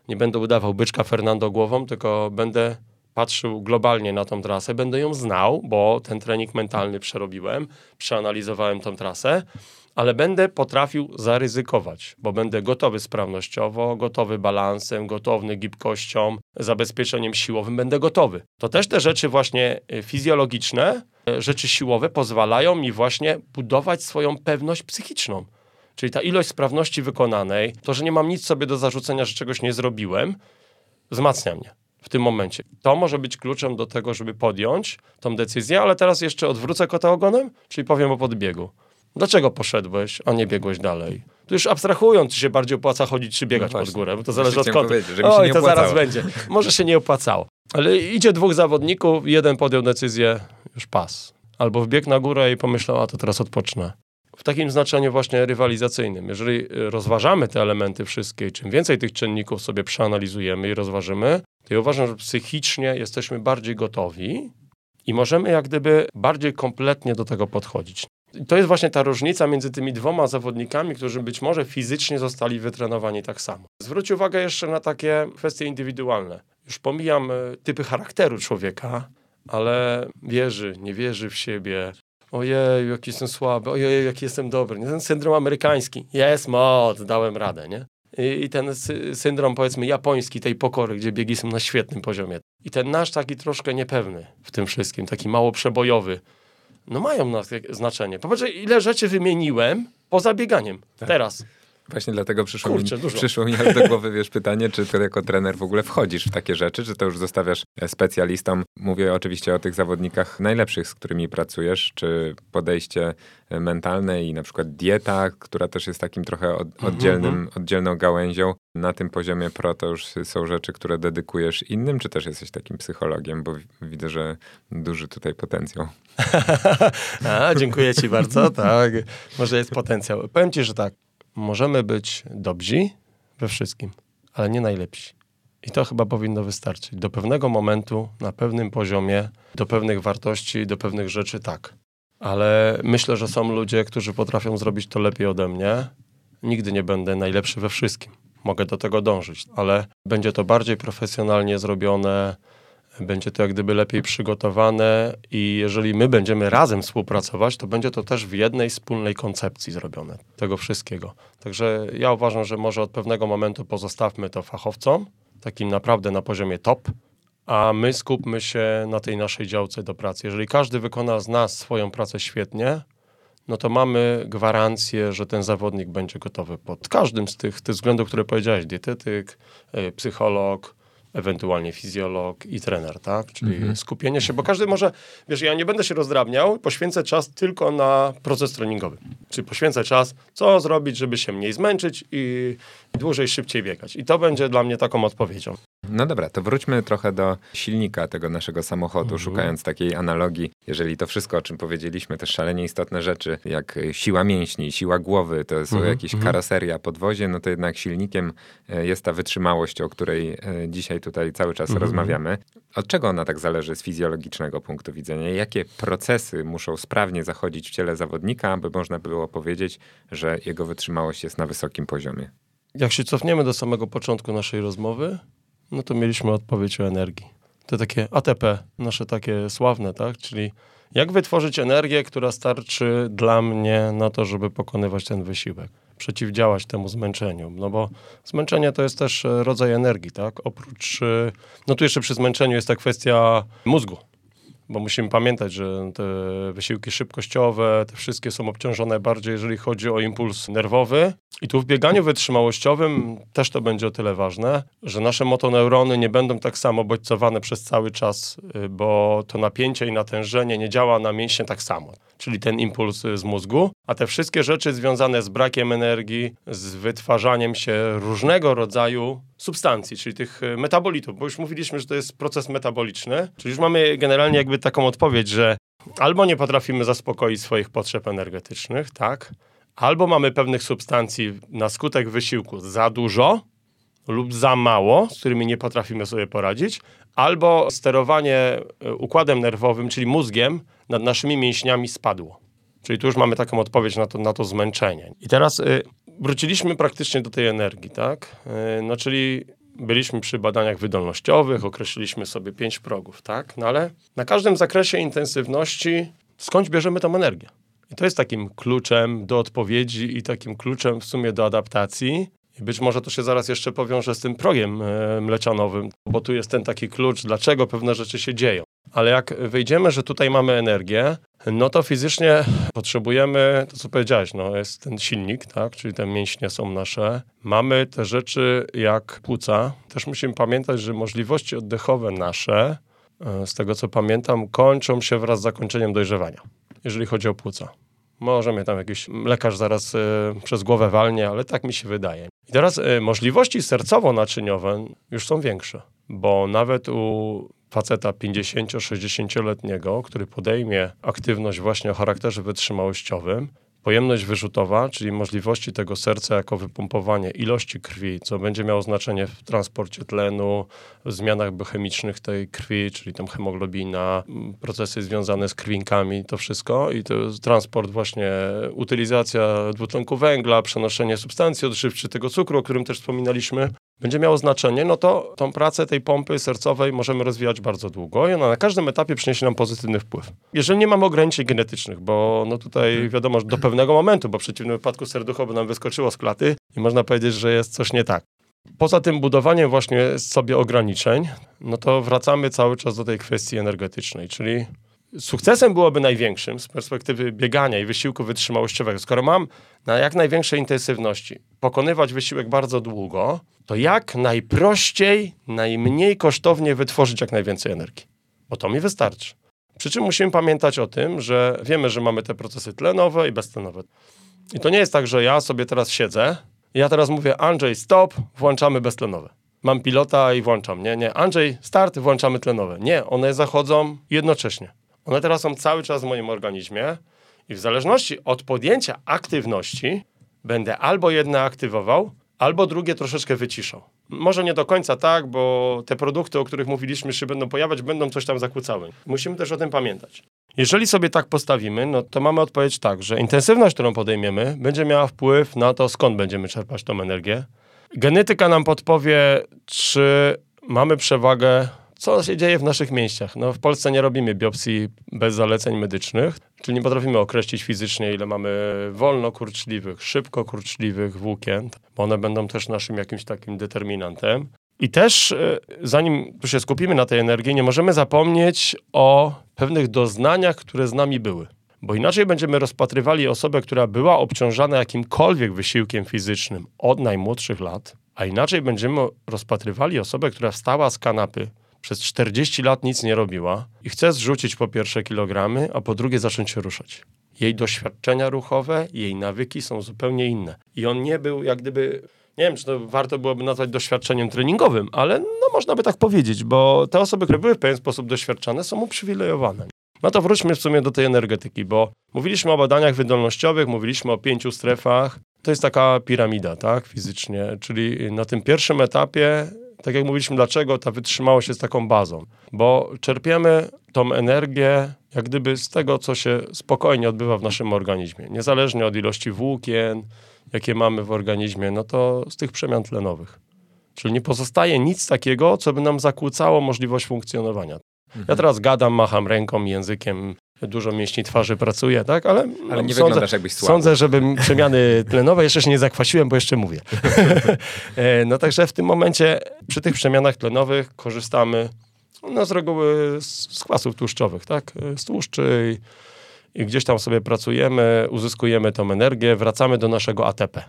nie będę udawał byczka Fernando głową, tylko będę patrzył globalnie na tą trasę, będę ją znał, bo ten trening mentalny przerobiłem, przeanalizowałem tą trasę, ale będę potrafił zaryzykować, bo będę gotowy sprawnościowo, gotowy balansem, gotowy gibkością, zabezpieczeniem siłowym, będę gotowy. To też te rzeczy właśnie y, fizjologiczne, y, rzeczy siłowe pozwalają mi właśnie budować swoją pewność psychiczną. Czyli ta ilość sprawności wykonanej, to, że nie mam nic sobie do zarzucenia, że czegoś nie zrobiłem, wzmacnia mnie w tym momencie. To może być kluczem do tego, żeby podjąć tą decyzję, ale teraz jeszcze odwrócę kota ogonem, czyli powiem o podbiegu. Dlaczego poszedłeś, a nie biegłeś dalej? Tu już abstrahując, czy się bardziej opłaca chodzić, czy biegać no pod górę, bo to zależy od kota. Oj, to zaraz będzie. Może się nie opłacało. Ale idzie dwóch zawodników, jeden podjął decyzję, już pas. Albo wbiegł na górę i pomyślał, a to teraz odpocznę. W takim znaczeniu właśnie rywalizacyjnym. Jeżeli rozważamy te elementy wszystkie, czym więcej tych czynników sobie przeanalizujemy i rozważymy, to ja uważam, że psychicznie jesteśmy bardziej gotowi i możemy jak gdyby bardziej kompletnie do tego podchodzić. To jest właśnie ta różnica między tymi dwoma zawodnikami, którzy być może fizycznie zostali wytrenowani tak samo. Zwróć uwagę jeszcze na takie kwestie indywidualne. Już pomijam e, typy charakteru człowieka, ale wierzy, nie wierzy w siebie. Ojej, jaki jestem słaby, ojej, jaki jestem dobry. Ten syndrom amerykański. Jest moc, dałem radę, nie? I, ten syndrom, powiedzmy, japoński, tej pokory, gdzie biegi są na świetnym poziomie. I ten nasz taki troszkę niepewny w tym wszystkim, taki mało przebojowy no mają na znaczenie. Popatrz, ile rzeczy wymieniłem poza bieganiem. Tak. Teraz. Właśnie dlatego przyszło, Kurczę, mi, przyszło mi do głowy wiesz, pytanie, czy ty jako trener w ogóle wchodzisz w takie rzeczy, czy to już zostawiasz e, specjalistom? Mówię oczywiście o tych zawodnikach najlepszych, z którymi pracujesz, czy podejście e, mentalne i na przykład dieta, która też jest takim trochę od, mhm, oddzielnym, oddzielną gałęzią. Na tym poziomie pro to już są rzeczy, które dedykujesz innym, czy też jesteś takim psychologiem, bo widzę, że duży tutaj potencjał. A, dziękuję ci bardzo, tak. Może jest potencjał. Powiem ci, że tak możemy być dobrzy we wszystkim, ale nie najlepsi. I to chyba powinno wystarczyć. Do pewnego momentu, na pewnym poziomie, do pewnych wartości, do pewnych rzeczy tak. Ale myślę, że są ludzie, którzy potrafią zrobić to lepiej ode mnie. Nigdy nie będę najlepszy we wszystkim. Mogę do tego dążyć, ale będzie to bardziej profesjonalnie zrobione, będzie to jak gdyby lepiej przygotowane i jeżeli my będziemy razem współpracować, to będzie to też w jednej wspólnej koncepcji zrobione tego wszystkiego. Także ja uważam, że może od pewnego momentu pozostawmy to fachowcom, takim naprawdę na poziomie top, a my skupmy się na tej naszej działce do pracy. Jeżeli każdy wykona z nas swoją pracę świetnie, no to mamy gwarancję, że ten zawodnik będzie gotowy pod każdym z tych, tych względów, które powiedziałeś, dietetyk, e, psycholog, ewentualnie fizjolog i trener, tak? Czyli mhm. skupienie się, bo każdy może, wiesz, ja nie będę się rozdrabniał, poświęcę czas tylko na proces treningowy. Czyli poświęcę czas, co zrobić, żeby się mniej zmęczyć i dłużej, szybciej biegać. I to będzie dla mnie taką odpowiedzią. No dobra, to wróćmy trochę do silnika tego naszego samochodu, mhm. szukając takiej analogii. Jeżeli to wszystko, o czym powiedzieliśmy, te szalenie istotne rzeczy, jak siła mięśni, siła głowy, to są mhm. jakieś mhm. karoseria, podwozie, no to jednak silnikiem e, jest ta wytrzymałość, o której e, dzisiaj tutaj cały czas mhm. rozmawiamy. Od czego ona tak zależy z fizjologicznego punktu widzenia? Jakie procesy muszą sprawnie zachodzić w ciele zawodnika, aby można było powiedzieć, że jego wytrzymałość jest na wysokim poziomie? Jak się cofniemy do samego początku naszej rozmowy, no to mieliśmy odpowiedź o energii. To takie ATP, nasze takie sławne, tak? Czyli jak wytworzyć energię, która starczy dla mnie na to, żeby pokonywać ten wysiłek, przeciwdziałać temu zmęczeniu. No bo zmęczenie to jest też e, rodzaj energii, tak? Oprócz, e, no tu jeszcze przy zmęczeniu jest ta kwestia mózgu bo musimy pamiętać, że te wysiłki szybkościowe, te wszystkie są obciążone bardziej, jeżeli chodzi o impuls nerwowy. I tu w bieganiu wytrzymałościowym też to będzie o tyle ważne, że nasze motoneurony nie będą tak samo bodźcowane przez cały czas, y, bo to napięcie i natężenie nie działa na mięśnie tak samo czyli ten impuls z mózgu, a te wszystkie rzeczy związane z brakiem energii, z wytwarzaniem się różnego rodzaju substancji, czyli tych e, metabolitów, bo już mówiliśmy, że to jest proces metaboliczny, czyli już mamy generalnie jakby taką odpowiedź, że albo nie potrafimy zaspokoić swoich potrzeb energetycznych, tak, albo mamy pewnych substancji na skutek wysiłku za dużo lub za mało, z którymi nie potrafimy sobie poradzić, albo sterowanie e, układem nerwowym, czyli mózgiem, nad naszymi mięśniami spadło. Czyli tu już mamy taką odpowiedź na to, na to zmęczenie. I teraz y, wróciliśmy praktycznie do tej energii, tak? Y, no czyli byliśmy przy badaniach wydolnościowych, określiliśmy sobie pięć progów, tak? No ale na każdym zakresie intensywności skąd bierzemy tą energię? I to jest takim kluczem do odpowiedzi i takim kluczem w sumie do adaptacji. I być może to się zaraz jeszcze powiąże z tym progiem e, mleczanowym, bo tu jest ten taki klucz, dlaczego pewne rzeczy się dzieją. Ale jak wyjdziemy, że tutaj mamy energię, no to fizycznie potrzebujemy, to co powiedziałeś, no jest ten silnik, tak, czyli te mięśnie są nasze. Mamy te rzeczy jak płuca. Też musimy pamiętać, że możliwości oddechowe nasze, e, z tego co pamiętam, kończą się wraz z zakończeniem dojrzewania, jeżeli chodzi o płuca. Może mnie tam jakiś lekarz zaraz y, przez głowę walnie, ale tak mi się wydaje. I teraz y, możliwości sercowo-naczyniowe już są większe, bo nawet u faceta 50-60-letniego, który podejmie aktywność właśnie o charakterze wytrzymałościowym, Pojemność wyrzutowa, czyli możliwości tego serca jako wypompowanie ilości krwi, co będzie miało znaczenie w transporcie tlenu, w zmianach biochemicznych tej krwi, czyli tam hemoglobina, procesy związane z krwinkami, to wszystko. I to transport właśnie, utylizacja dwutlenku węgla, przenoszenie substancji odżywczych, tego cukru, o którym też wspominaliśmy, będzie miało znaczenie, no to tą pracę tej pompy sercowej możemy rozwijać bardzo długo i ona na każdym etapie przyniesie nam pozytywny wpływ. Jeżeli nie mamy ograniczeń genetycznych, bo no tutaj mhm. wiadomo, że do pewnego momentu, bo w przeciwnym wypadku serducho by nam wyskoczyło z klaty i można powiedzieć, że jest coś nie tak. Poza tym budowaniem właśnie sobie ograniczeń, no to wracamy cały czas do tej kwestii energetycznej, czyli sukcesem byłoby największym z perspektywy biegania i wysiłku wytrzymałościowego. Skoro mam na jak największej intensywności pokonywać wysiłek bardzo długo, to jak najprościej, najmniej kosztownie wytworzyć jak najwięcej energii. Bo to mi wystarczy. Przy czym musimy pamiętać o tym, że wiemy, że mamy te procesy tlenowe i beztlenowe. I to nie jest tak, że ja sobie teraz siedzę, ja teraz mówię Andrzej stop, włączamy beztlenowe. Mam pilota i włączam. Nie, nie. Andrzej start, włączamy tlenowe. Nie, one zachodzą jednocześnie. One teraz są cały czas w moim organizmie i w zależności od podjęcia aktywności będę albo jedne aktywował, albo drugie troszeczkę wyciszał. Może nie do końca tak, bo te produkty, o których mówiliśmy, się będą pojawiać, będą coś tam zakłócały. Musimy też o tym pamiętać. Jeżeli sobie tak postawimy, no to mamy odpowiedź tak, że intensywność, którą podejmiemy, będzie miała wpływ na to, skąd będziemy czerpać tą energię. Genetyka nam podpowie, czy mamy przewagę co się dzieje w naszych mięśniach? No, w Polsce nie robimy biopsji bez zaleceń medycznych, czyli nie potrafimy określić fizycznie, ile mamy wolno kurczliwych, szybko kurczliwych włókien, bo one będą też naszym jakimś takim determinantem. I też, e, zanim tu się skupimy na tej energii, nie możemy zapomnieć o pewnych doznaniach, które z nami były. Bo inaczej będziemy rozpatrywali osobę, która była obciążana jakimkolwiek wysiłkiem fizycznym od najmłodszych lat, a inaczej będziemy rozpatrywali osobę, która wstała z kanapy, przez 40 lat nic nie robiła i chce zrzucić po pierwsze kilogramy, a po drugie zacząć się ruszać. Jej doświadczenia ruchowe, jej nawyki są zupełnie inne. I on nie był jak gdyby nie wiem, czy to warto byłoby nazwać doświadczeniem treningowym, ale no można by tak powiedzieć, bo te osoby, które były w pewien sposób doświadczane, są uprzywilejowane. No to wróćmy w sumie do tej energetyki, bo mówiliśmy o badaniach wydolnościowych, mówiliśmy o pięciu strefach. To jest taka piramida, tak, fizycznie, czyli na tym pierwszym etapie tak jak mówiliśmy, dlaczego ta wytrzymałość jest taką bazą? Bo czerpiemy tą energię jak gdyby z tego, co się spokojnie odbywa w naszym organizmie. Niezależnie od ilości włókien, jakie mamy w organizmie, no to z tych przemian tlenowych. Czyli nie pozostaje nic takiego, co by nam zakłócało możliwość funkcjonowania. Mhm. Ja teraz gadam, macham ręką, językiem, dużo mięśni twarzy pracuje, tak? Ale, Ale nie sądzę, wyglądasz jakbyś słabo. Sądzę, żeby przemiany tlenowe, jeszcze się nie zakwasiłem, bo jeszcze mówię. E, no także w tym momencie przy tych przemianach tlenowych korzystamy no z reguły z, z kwasów tłuszczowych, tak? E, z tłuszczy i, i gdzieś tam sobie pracujemy, uzyskujemy tą energię, wracamy do naszego ATP.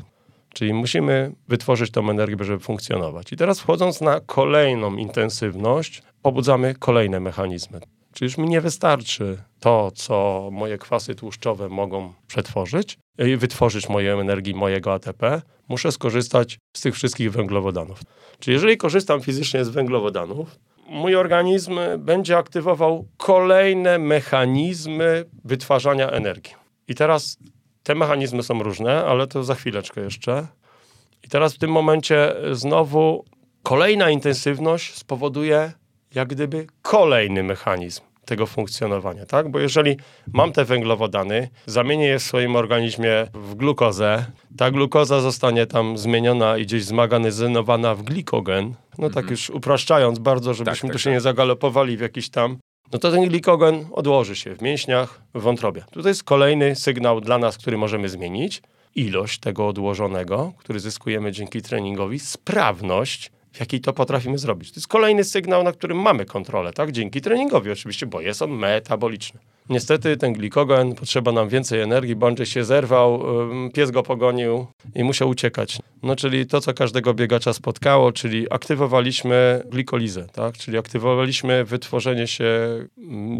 Czyli musimy wytworzyć tą energię, żeby funkcjonować. I teraz wchodząc na kolejną intensywność, pobudzamy kolejne mechanizmy. Czyli już mi nie wystarczy to, co moje kwasy tłuszczowe mogą przetworzyć i wytworzyć moją energię, mojego ATP. Muszę skorzystać z tych wszystkich węglowodanów. Czyli jeżeli korzystam fizycznie z węglowodanów, mój organizm będzie aktywował kolejne mechanizmy wytwarzania energii. I teraz te mechanizmy są różne, ale to za chwileczkę jeszcze. I teraz w tym momencie znowu kolejna intensywność spowoduje jak gdyby kolejny mechanizm, tego funkcjonowania, tak? Bo jeżeli mam te węglowodany, zamienię je w swoim organizmie w glukozę, ta glukoza zostanie tam zmieniona i gdzieś zmagazynowana w glikogen, no tak już upraszczając bardzo, żebyśmy Tak, tak, tu się tak. nie zagalopowali w jakiś tam, no to ten glikogen odłoży się w mięśniach, w wątrobie. Tutaj jest kolejny sygnał dla nas, który możemy zmienić. Ilość tego odłożonego, który zyskujemy dzięki treningowi, sprawność, w jakiej to potrafimy zrobić. To jest kolejny sygnał, na którym mamy kontrolę, tak? Dzięki treningowi oczywiście, bo jest on metaboliczny. Niestety ten glikogen, potrzeba nam więcej energii, Andrzej się zerwał, pies go pogonił i musiał uciekać. No czyli to, co każdego biegacza spotkało, czyli aktywowaliśmy glikolizę, tak? Czyli aktywowaliśmy wytworzenie się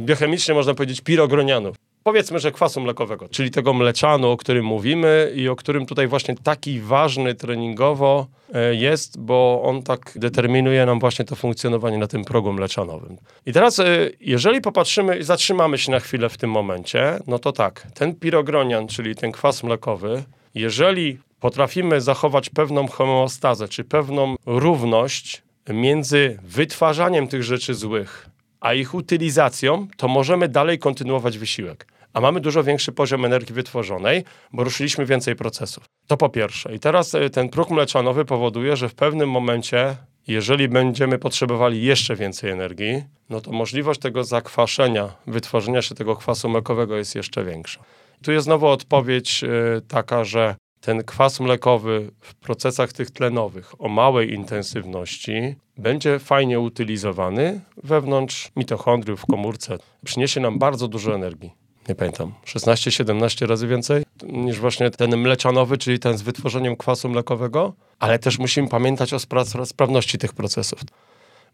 biochemicznie, można powiedzieć, pirogronianów. Powiedzmy, że kwasu mlekowego, czyli tego mleczanu, o którym mówimy i o którym tutaj właśnie taki ważny treningowo e, jest, bo on tak determinuje nam właśnie to funkcjonowanie na tym progu mleczanowym. I teraz, e, jeżeli popatrzymy i zatrzymamy się na chwilę w tym momencie, no to tak, ten pirogronian, czyli ten kwas mlekowy, jeżeli potrafimy zachować pewną homeostazę, czy pewną równość między wytwarzaniem tych rzeczy złych, a ich utylizacją, to możemy dalej kontynuować wysiłek. A mamy dużo większy poziom energii wytworzonej, bo ruszyliśmy więcej procesów. To po pierwsze. I teraz e, ten próg mleczanowy powoduje, że w pewnym momencie, jeżeli będziemy potrzebowali jeszcze więcej energii, no to możliwość tego zakwaszenia, wytworzenia się tego kwasu mlekowego jest jeszcze większa. Tu jest znowu odpowiedź e, taka, że ten kwas mlekowy w procesach tych tlenowych o małej intensywności będzie fajnie utylizowany wewnątrz mitochondriów w komórce. Przyniesie nam bardzo dużo energii. Nie pamiętam, 16-17 razy więcej niż właśnie ten mleczanowy, czyli ten z wytworzeniem kwasu mlekowego, ale też musimy pamiętać o spra- sprawności tych procesów.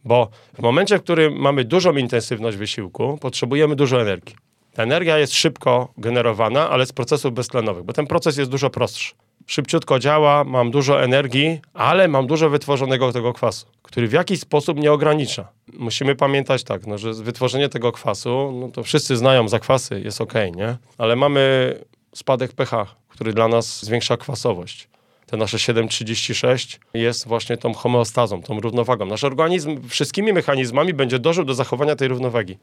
Bo w momencie, w którym mamy dużą intensywność wysiłku, potrzebujemy dużo energii. Ta energia jest szybko generowana, ale z procesów beztlenowych, bo ten proces jest dużo prostszy. Szybciutko działa, mam dużo energii, ale mam dużo wytworzonego tego kwasu, który w jakiś sposób nie ogranicza. Musimy pamiętać tak, no, że wytworzenie tego kwasu, no to wszyscy znają zakwasy, jest ok, nie? Ale mamy spadek pH, który dla nas zwiększa kwasowość. Te nasze 7,36 jest właśnie tą homeostazą, tą równowagą. Nasz organizm wszystkimi mechanizmami będzie dążył do zachowania tej równowagi.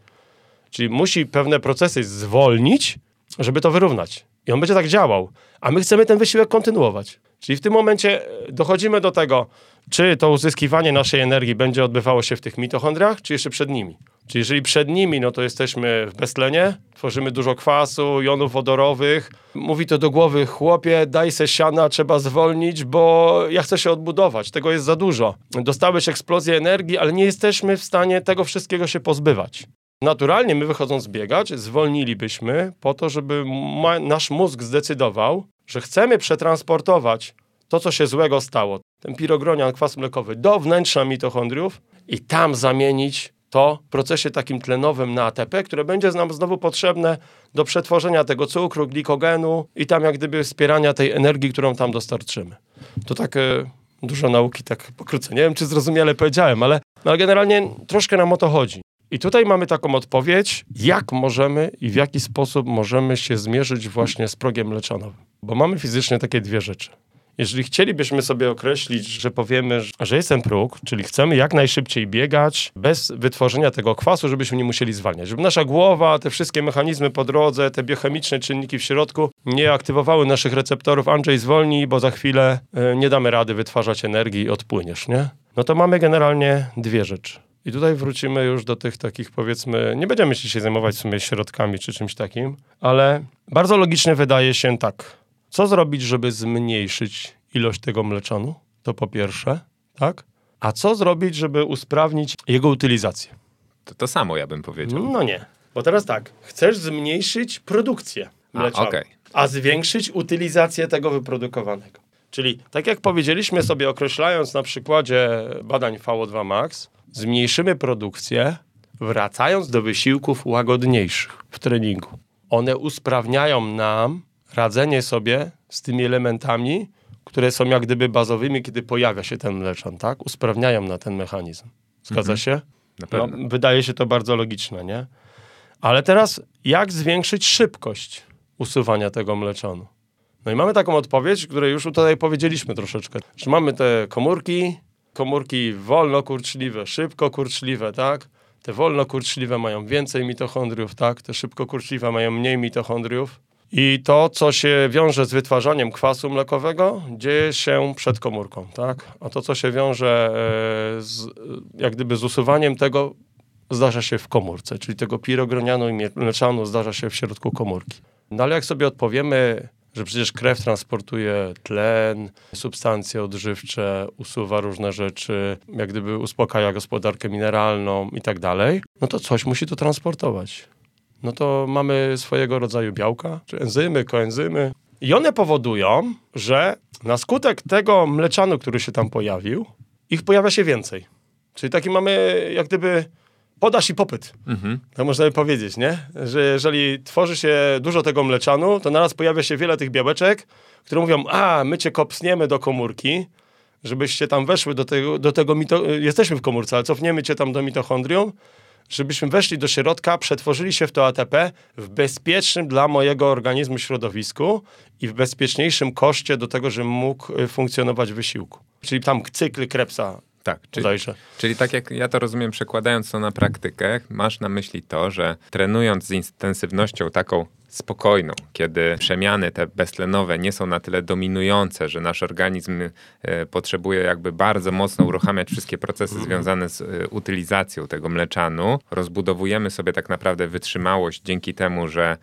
Czyli musi pewne procesy zwolnić, żeby to wyrównać. I on będzie tak działał. A my chcemy ten wysiłek kontynuować. Czyli w tym momencie e, dochodzimy do tego, czy to uzyskiwanie naszej energii będzie odbywało się w tych mitochondriach, czy jeszcze przed nimi. Czyli jeżeli przed nimi, no to jesteśmy w beztlenie, tworzymy dużo kwasu, jonów wodorowych. Mówi to do głowy, chłopie, daj se siana, trzeba zwolnić, bo ja chcę się odbudować, tego jest za dużo. Dostałeś eksplozję energii, ale nie jesteśmy w stanie tego wszystkiego się pozbywać. Naturalnie my wychodząc biegać, zwolnilibyśmy po to, żeby ma, nasz mózg zdecydował, że chcemy przetransportować to, co się złego stało, ten pirogronian, kwas mlekowy, do wnętrza mitochondriów i tam zamienić to w procesie takim tlenowym na ATP, które będzie nam znowu potrzebne do przetworzenia tego cukru, glikogenu i tam jak gdyby wspierania tej energii, którą tam dostarczymy. To tak e, dużo nauki, tak pokrótce. Nie wiem, czy zrozumiale powiedziałem, ale, no, ale generalnie troszkę nam o to chodzi. I tutaj mamy taką odpowiedź, jak możemy i w jaki sposób możemy się zmierzyć właśnie z progiem mleczanowym. Bo mamy fizycznie takie dwie rzeczy. Jeżeli chcielibyśmy sobie określić, że powiemy, że jest ten próg, czyli chcemy jak najszybciej biegać bez wytworzenia tego kwasu, żebyśmy nie musieli zwalniać. Żeby nasza głowa, te wszystkie mechanizmy po drodze, te biochemiczne czynniki w środku nie aktywowały naszych receptorów. Andrzej zwolni, bo za chwilę y, nie damy rady wytwarzać energii i odpłyniesz, nie? No to mamy generalnie dwie rzeczy. I tutaj wrócimy już do tych takich, powiedzmy, nie będziemy się zajmować w sumie środkami czy czymś takim, ale bardzo logicznie wydaje się tak. Co zrobić, żeby zmniejszyć ilość tego mleczanu? To po pierwsze, tak? A co zrobić, żeby usprawnić jego utylizację? To, to samo ja bym powiedział. No nie. Bo teraz tak, chcesz zmniejszyć produkcję A, mleczanu, okej. a zwiększyć utylizację tego wyprodukowanego. Czyli tak jak powiedzieliśmy sobie, określając na przykładzie badań VO2 Max, zmniejszymy produkcję, wracając do wysiłków łagodniejszych w treningu. One usprawniają nam radzenie sobie z tymi elementami, które są jak gdyby bazowymi, kiedy pojawia się ten mleczan, tak? Usprawniają na ten mechanizm. Zgadza się? Na No, wydaje się to bardzo logiczne, nie? Ale teraz, jak zwiększyć szybkość usuwania tego mleczanu? No i mamy taką odpowiedź, której już tutaj powiedzieliśmy troszeczkę, że mamy te komórki, komórki wolno kurczliwe, szybko kurczliwe, tak? te wolnokurczliwe mają więcej mitochondriów, tak? Te szybkokurczliwe mają mniej mitochondriów. I to, co się wiąże z wytwarzaniem kwasu mlekowego, dzieje się przed komórką, tak? A to, co się wiąże e, z, jak gdyby z usuwaniem tego, zdarza się w komórce, czyli tego pirogronianu i mleczanu zdarza się w środku komórki. No ale jak sobie odpowiemy, że przecież krew transportuje tlen, substancje odżywcze, usuwa różne rzeczy, jak gdyby uspokaja gospodarkę mineralną i tak dalej, no to coś musi to transportować. No to mamy swojego rodzaju białka, czy enzymy, koenzymy. I one powodują, że na skutek tego mleczanu, który się tam pojawił, ich pojawia się więcej. Czyli taki mamy jak gdyby podaż i popyt. Mhm. Tak można by powiedzieć, nie? Że jeżeli tworzy się dużo tego mleczanu, to naraz pojawia się wiele tych białeczek, które mówią, a my cię kopsniemy do komórki, żebyście tam weszły do tego, do tego mito... jesteśmy w komórce, ale cofniemy cię tam do mitochondrium, żebyśmy weszli do środka, przetworzyli się w to ATP w bezpiecznym dla mojego organizmu środowisku i w bezpieczniejszym koszcie do tego, żebym mógł y, funkcjonować w wysiłku. Czyli tam cykl Krebsa tak, czyli, czyli tak jak ja to rozumiem, przekładając to na praktykę, masz na myśli to, że trenując z intensywnością taką spokojną, kiedy przemiany te beztlenowe nie są na tyle dominujące, że nasz organizm e, potrzebuje jakby bardzo mocno uruchamiać wszystkie procesy mhm. związane z e, utylizacją tego mleczanu, rozbudowujemy sobie tak naprawdę wytrzymałość dzięki temu, że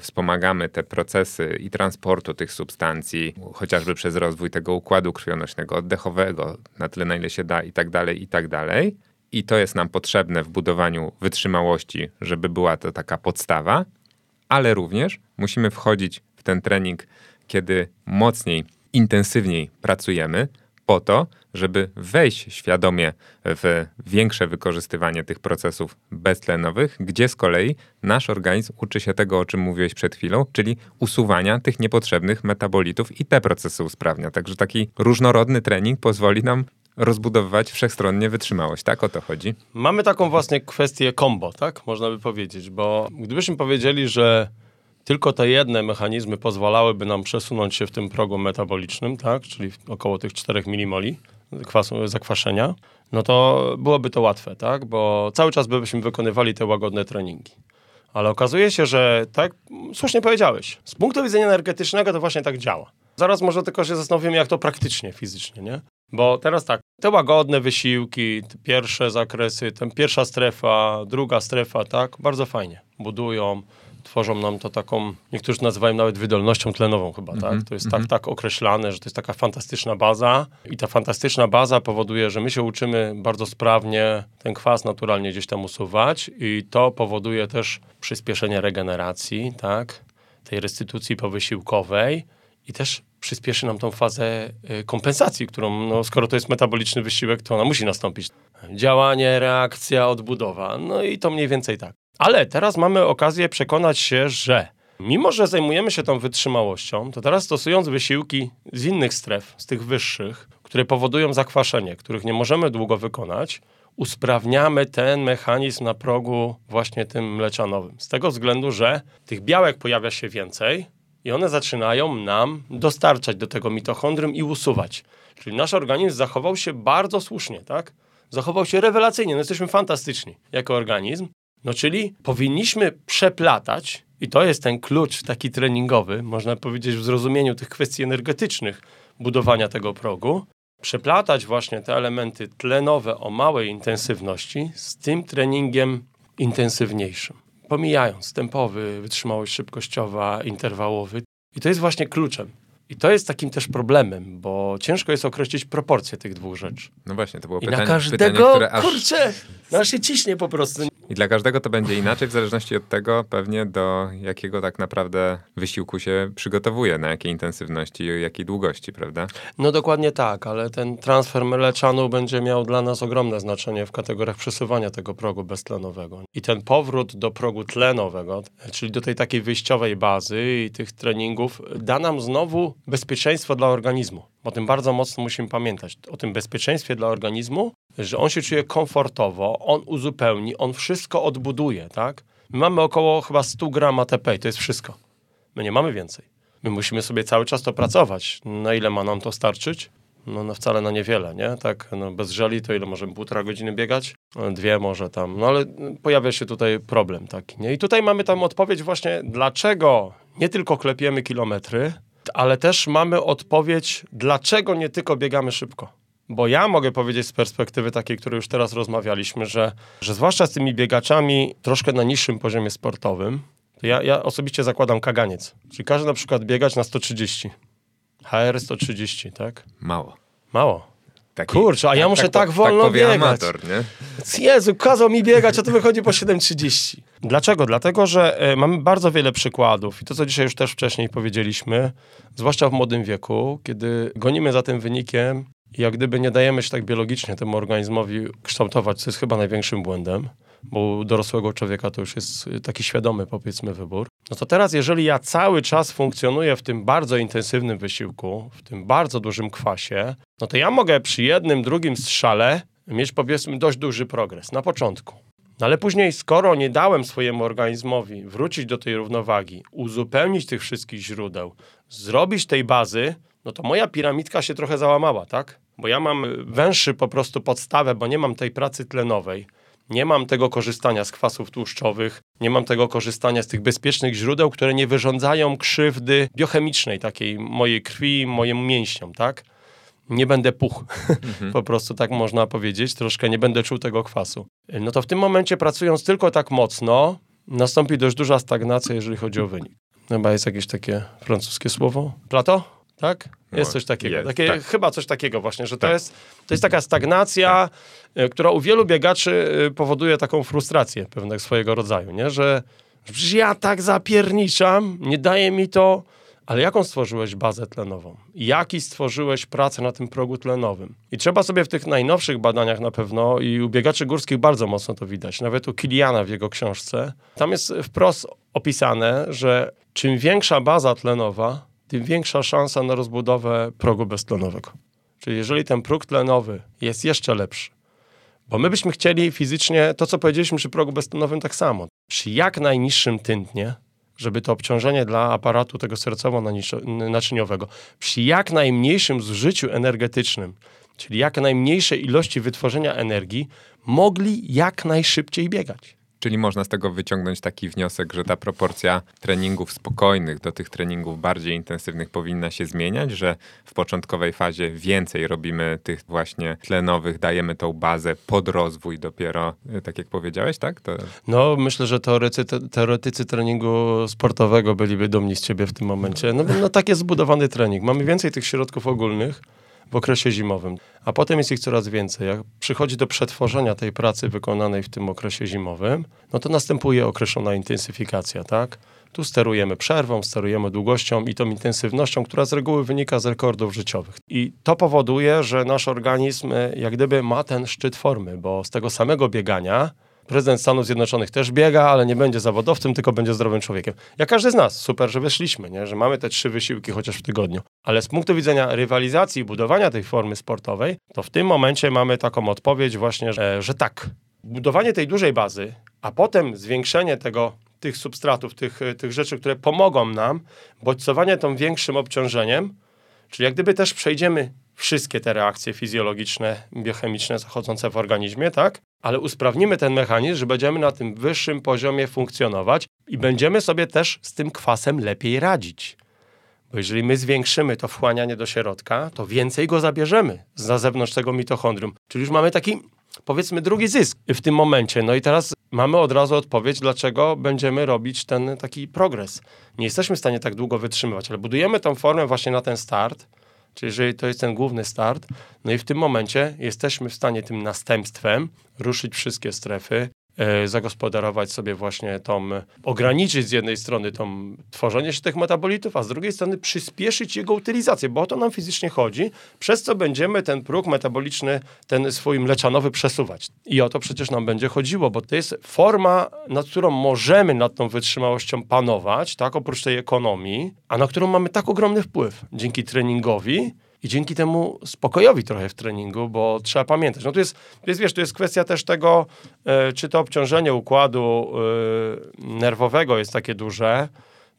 wspomagamy te procesy i transportu tych substancji, chociażby przez rozwój tego układu krwionośnego, oddechowego, na tyle na ile się da i tak dalej, i tak dalej. I to jest nam potrzebne w budowaniu wytrzymałości, żeby była to taka podstawa, ale również musimy wchodzić w ten trening, kiedy mocniej, intensywniej pracujemy, po to, żeby wejść świadomie w większe wykorzystywanie tych procesów beztlenowych, gdzie z kolei nasz organizm uczy się tego, o czym mówiłeś przed chwilą, czyli usuwania tych niepotrzebnych metabolitów i te procesy usprawnia. Także taki różnorodny trening pozwoli nam rozbudowywać wszechstronnie wytrzymałość, tak o to chodzi? Mamy taką właśnie kwestię combo, tak? Można by powiedzieć, bo gdybyśmy powiedzieli, że tylko te jedne mechanizmy pozwalałyby nam przesunąć się w tym progu metabolicznym, tak? czyli około tych 4 milimoli kwasu, zakwaszenia, no to byłoby to łatwe, tak? bo cały czas byśmy wykonywali te łagodne treningi. Ale okazuje się, że tak słusznie powiedziałeś, z punktu widzenia energetycznego to właśnie tak działa. Zaraz może tylko się zastanowimy, jak to praktycznie, fizycznie, nie? Bo teraz tak, te łagodne wysiłki, te pierwsze zakresy, ten pierwsza strefa, druga strefa, tak, bardzo fajnie budują, tworzą nam to taką, niektórzy nazywają nawet wydolnością tlenową chyba, mm -hmm, tak? To jest mm -hmm. tak, mhm. tak określane, że to jest taka fantastyczna baza i ta fantastyczna baza powoduje, że my się uczymy bardzo sprawnie ten kwas naturalnie gdzieś tam usuwać i to powoduje też przyspieszenie regeneracji, tak? Tej restytucji powysiłkowej i też przyspieszy nam tą fazę y, kompensacji, którą, no, skoro to jest metaboliczny wysiłek, to ona musi nastąpić. Działanie, reakcja, odbudowa. No i to mniej więcej tak. Ale teraz mamy okazję przekonać się, że mimo, że zajmujemy się tą wytrzymałością, to teraz stosując wysiłki z innych stref, z tych wyższych, które powodują zakwaszenie, których nie możemy długo wykonać, usprawniamy ten mechanizm na progu właśnie tym mleczanowym. Z tego względu, że tych białek pojawia się więcej i one zaczynają nam dostarczać do tego mitochondrium i usuwać. Czyli nasz organizm zachował się bardzo słusznie, tak? Zachował się rewelacyjnie. No jesteśmy fantastyczni jako organizm. No czyli powinniśmy przeplatać, i to jest ten klucz taki treningowy, można powiedzieć w zrozumieniu tych kwestii energetycznych budowania tego progu, przeplatać właśnie te elementy tlenowe o małej intensywności z tym treningiem intensywniejszym. Pomijając tempowy, wytrzymałość szybkościowa, interwałowy. I to jest właśnie kluczem. I to jest takim też problemem, bo ciężko jest określić proporcje tych dwóch rzeczy. No właśnie, to było I pytanie, na każdego, pytanie, które aż... kurczę, no się ciśnie po prostu. I dla każdego to będzie inaczej, w zależności od tego pewnie do jakiego tak naprawdę wysiłku się przygotowuje, na jakiej intensywności i jakiej długości, prawda? No dokładnie tak, ale ten transfer mleczanu będzie miał dla nas ogromne znaczenie w kategoriach przesuwania tego progu beztlenowego. I ten powrót do progu tlenowego, czyli do tej takiej wyjściowej bazy i tych treningów, da nam znowu bezpieczeństwo dla organizmu. O tym bardzo mocno musimy pamiętać. O tym bezpieczeństwie dla organizmu, że on się czuje komfortowo, on uzupełni, on wszystko odbuduje, tak? My mamy około chyba 100 gram ATP i to jest wszystko. My nie mamy więcej. My musimy sobie cały czas to pracować. Na ile ma nam to starczyć? no, no wcale na niewiele, nie? Tak, no bez żali to ile możemy półtora godziny biegać? No, dwie może tam, no ale pojawia się tutaj problem taki, nie? I tutaj mamy tam odpowiedź właśnie, dlaczego nie tylko klepiemy kilometry, ale też mamy odpowiedź, dlaczego nie tylko biegamy szybko. Bo ja mogę powiedzieć z perspektywy takiej, której już teraz rozmawialiśmy, że, że zwłaszcza z tymi biegaczami troszkę na niższym poziomie sportowym, to ja, ja osobiście zakładam kaganiec. Czyli każe na przykład biegać na 130. HR 130, tak? Mało. Mało. Taki, Kurczę, a ja muszę tak wolno powie biegać. amator, nie? Jezu, kazał mi biegać, a to wychodzi po 7.30. Dlaczego? Dlatego, że e, mamy bardzo wiele przykładów i to, co dzisiaj już też wcześniej powiedzieliśmy, zwłaszcza w młodym wieku, kiedy gonimy za tym wynikiem i jak gdyby nie dajemy się tak biologicznie temu organizmowi kształtować, co jest chyba największym błędem, bo u dorosłego człowieka to już jest y, taki świadomy, powiedzmy, wybór. No to teraz, jeżeli ja cały czas funkcjonuję w tym bardzo intensywnym wysiłku, w tym bardzo dużym kwasie, no to ja mogę przy jednym, drugim strzale mieć, powiedzmy, dość duży progres na początku. No ale później, skoro nie dałem swojemu organizmowi wrócić do tej równowagi, uzupełnić tych wszystkich źródeł, zrobić tej bazy, no to moja piramidka się trochę załamała, tak? Bo ja mam węższy po prostu podstawę, bo nie mam tej pracy tlenowej. Nie mam tego korzystania z kwasów tłuszczowych, nie mam tego korzystania z tych bezpiecznych źródeł, które nie wyrządzają krzywdy biochemicznej, takiej mojej krwi, mojemu mięśniom, tak? Nie będę puch, mhm. po prostu tak można powiedzieć, troszkę nie będę czuł tego kwasu. No to w tym momencie pracując tylko tak mocno, nastąpi dość duża stagnacja, jeżeli chodzi o wynik. Chyba jest jakieś takie francuskie słowo. Plato? tak? Jest no, coś takiego. Jest, Takie, tak. Chyba coś takiego właśnie, że to, tak. jest, to jest taka stagnacja, tak. która u wielu biegaczy y, powoduje taką frustrację pewnego swojego rodzaju, nie? Że, że ja tak zapierniczam, nie daje mi to, ale jaką stworzyłeś bazę tlenową? Jaki stworzyłeś pracę na tym progu tlenowym? I trzeba sobie w tych najnowszych badaniach na pewno, i u biegaczy górskich bardzo mocno to widać, nawet u Kiliana w jego książce, tam jest wprost opisane, że czym większa baza tlenowa, tym większa szansa na rozbudowę progu beztlenowego. Czyli jeżeli ten próg tlenowy jest jeszcze lepszy, bo my byśmy chcieli fizycznie, to co powiedzieliśmy przy progu beztlenowym tak samo, przy jak najniższym tętnie, żeby to obciążenie dla aparatu tego sercowo-naczyniowego, przy jak najmniejszym zużyciu energetycznym, czyli jak najmniejszej ilości wytworzenia energii, mogli jak najszybciej biegać. Czyli można z tego wyciągnąć taki wniosek, że ta proporcja treningów spokojnych do tych treningów bardziej intensywnych powinna się zmieniać, że w początkowej fazie więcej robimy tych właśnie tlenowych, dajemy tą bazę pod rozwój dopiero, y, tak jak powiedziałeś, tak? To... No, myślę, że teoretycy, teoretycy treningu sportowego byliby dumni z ciebie w tym momencie. No, no tak jest zbudowany trening. Mamy więcej tych środków ogólnych, w okresie zimowym, a potem jest ich coraz więcej. Jak przychodzi do przetworzenia tej pracy wykonanej w tym okresie zimowym, no to następuje określona intensyfikacja, tak? Tu sterujemy przerwą, sterujemy długością i tą intensywnością, która z reguły wynika z rekordów życiowych. I to powoduje, że nasz organizm e, jak gdyby ma ten szczyt formy, bo z tego samego biegania prezydent Stanów Zjednoczonych też biega, ale nie będzie zawodowcem, tylko będzie zdrowym człowiekiem. Jak każdy z nas, super, że weszliśmy, nie? że mamy te trzy wysiłki chociaż w tygodniu. Ale z punktu widzenia rywalizacji i budowania tej formy sportowej, to w tym momencie mamy taką odpowiedź właśnie, że, że tak, budowanie tej dużej bazy, a potem zwiększenie tego, tych substratów, tych, tych rzeczy, które pomogą nam, bodźcowanie tą większym obciążeniem, czyli jak gdyby też przejdziemy wszystkie te reakcje fizjologiczne, biochemiczne zachodzące w organizmie, tak? Ale usprawnimy ten mechanizm, że będziemy na tym wyższym poziomie funkcjonować i będziemy sobie też z tym kwasem lepiej radzić. Bo jeżeli my zwiększymy to wchłanianie do środka, to więcej go zabierzemy z zewnątrz tego mitochondrium. Czyli już mamy taki, powiedzmy, drugi zysk w tym momencie. No i teraz mamy od razu odpowiedź, dlaczego będziemy robić ten taki progres. Nie jesteśmy w stanie tak długo wytrzymywać, ale budujemy tą formę właśnie na ten start, Czyli jeżeli to jest ten główny start, no i w tym momencie jesteśmy w stanie tym następstwem ruszyć wszystkie strefy, zagospodarować sobie właśnie tą, ograniczyć z jednej strony tą tworzenie się tych metabolitów, a z drugiej strony przyspieszyć jego utylizację, bo o to nam fizycznie chodzi, przez co będziemy ten próg metaboliczny, ten swój mleczanowy przesuwać. I o to przecież nam będzie chodziło, bo to jest forma, nad którą możemy nad tą wytrzymałością panować, tak, oprócz tej ekonomii, a na którą mamy tak ogromny wpływ dzięki treningowi, i dzięki temu spokojowi trochę w treningu, bo trzeba pamiętać. No tu jest, jest wiesz, tu jest kwestia też tego, e, czy to obciążenie układu e, nerwowego jest takie duże,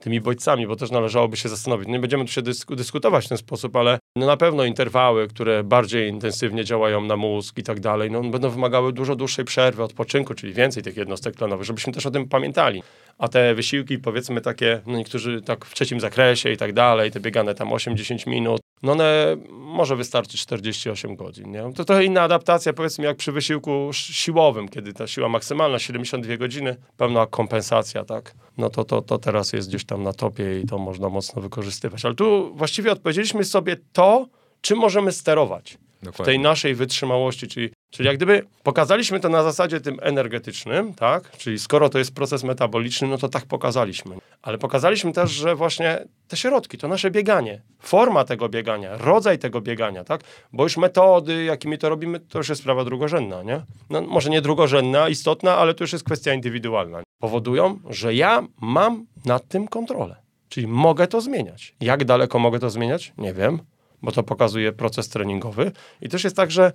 tymi bodźcami, bo też należałoby się zastanowić. Nie będziemy tu się dysk dyskutować w ten sposób, ale no na pewno interwały, które bardziej intensywnie działają na mózg i tak dalej, no będą wymagały dużo dłuższej przerwy, odpoczynku, czyli więcej tych jednostek tlenowych, żebyśmy też o tym pamiętali. A te wysiłki, powiedzmy takie, no niektórzy tak w trzecim zakresie i tak dalej, te biegane tam 8-10 minut, no one może wystarczyć 48 godzin. Nie? To trochę inna adaptacja, powiedzmy, jak przy wysiłku siłowym, kiedy ta siła maksymalna 72 godziny, pełna kompensacja, tak? No to, to, to teraz jest gdzieś tam na topie i to można mocno wykorzystywać. Ale tu właściwie odpowiedzieliśmy sobie to, czym możemy sterować. Dokładnie. w tej naszej wytrzymałości, czyli, czyli jak gdyby pokazaliśmy to na zasadzie tym energetycznym, tak? Czyli skoro to jest proces metaboliczny, no to tak pokazaliśmy. Ale pokazaliśmy też, że właśnie te środki, to nasze bieganie, forma tego biegania, rodzaj tego biegania, tak? Bo już metody, jakimi to robimy, to już jest sprawa drugorzędna, nie? No, może nie drugorzędna, istotna, ale to już jest kwestia indywidualna. Powodują, że ja mam nad tym kontrolę. Czyli mogę to zmieniać. Jak daleko mogę to zmieniać? Nie wiem bo to pokazuje proces treningowy. I też jest tak, że,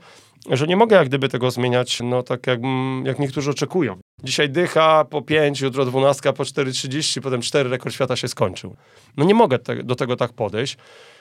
że nie mogę jak gdyby tego zmieniać, no tak jak, jak niektórzy oczekują. Dzisiaj dycha po 5, jutro 12, po 4,30, potem 4, rekord świata się skończył. No nie mogę te, do tego tak podejść.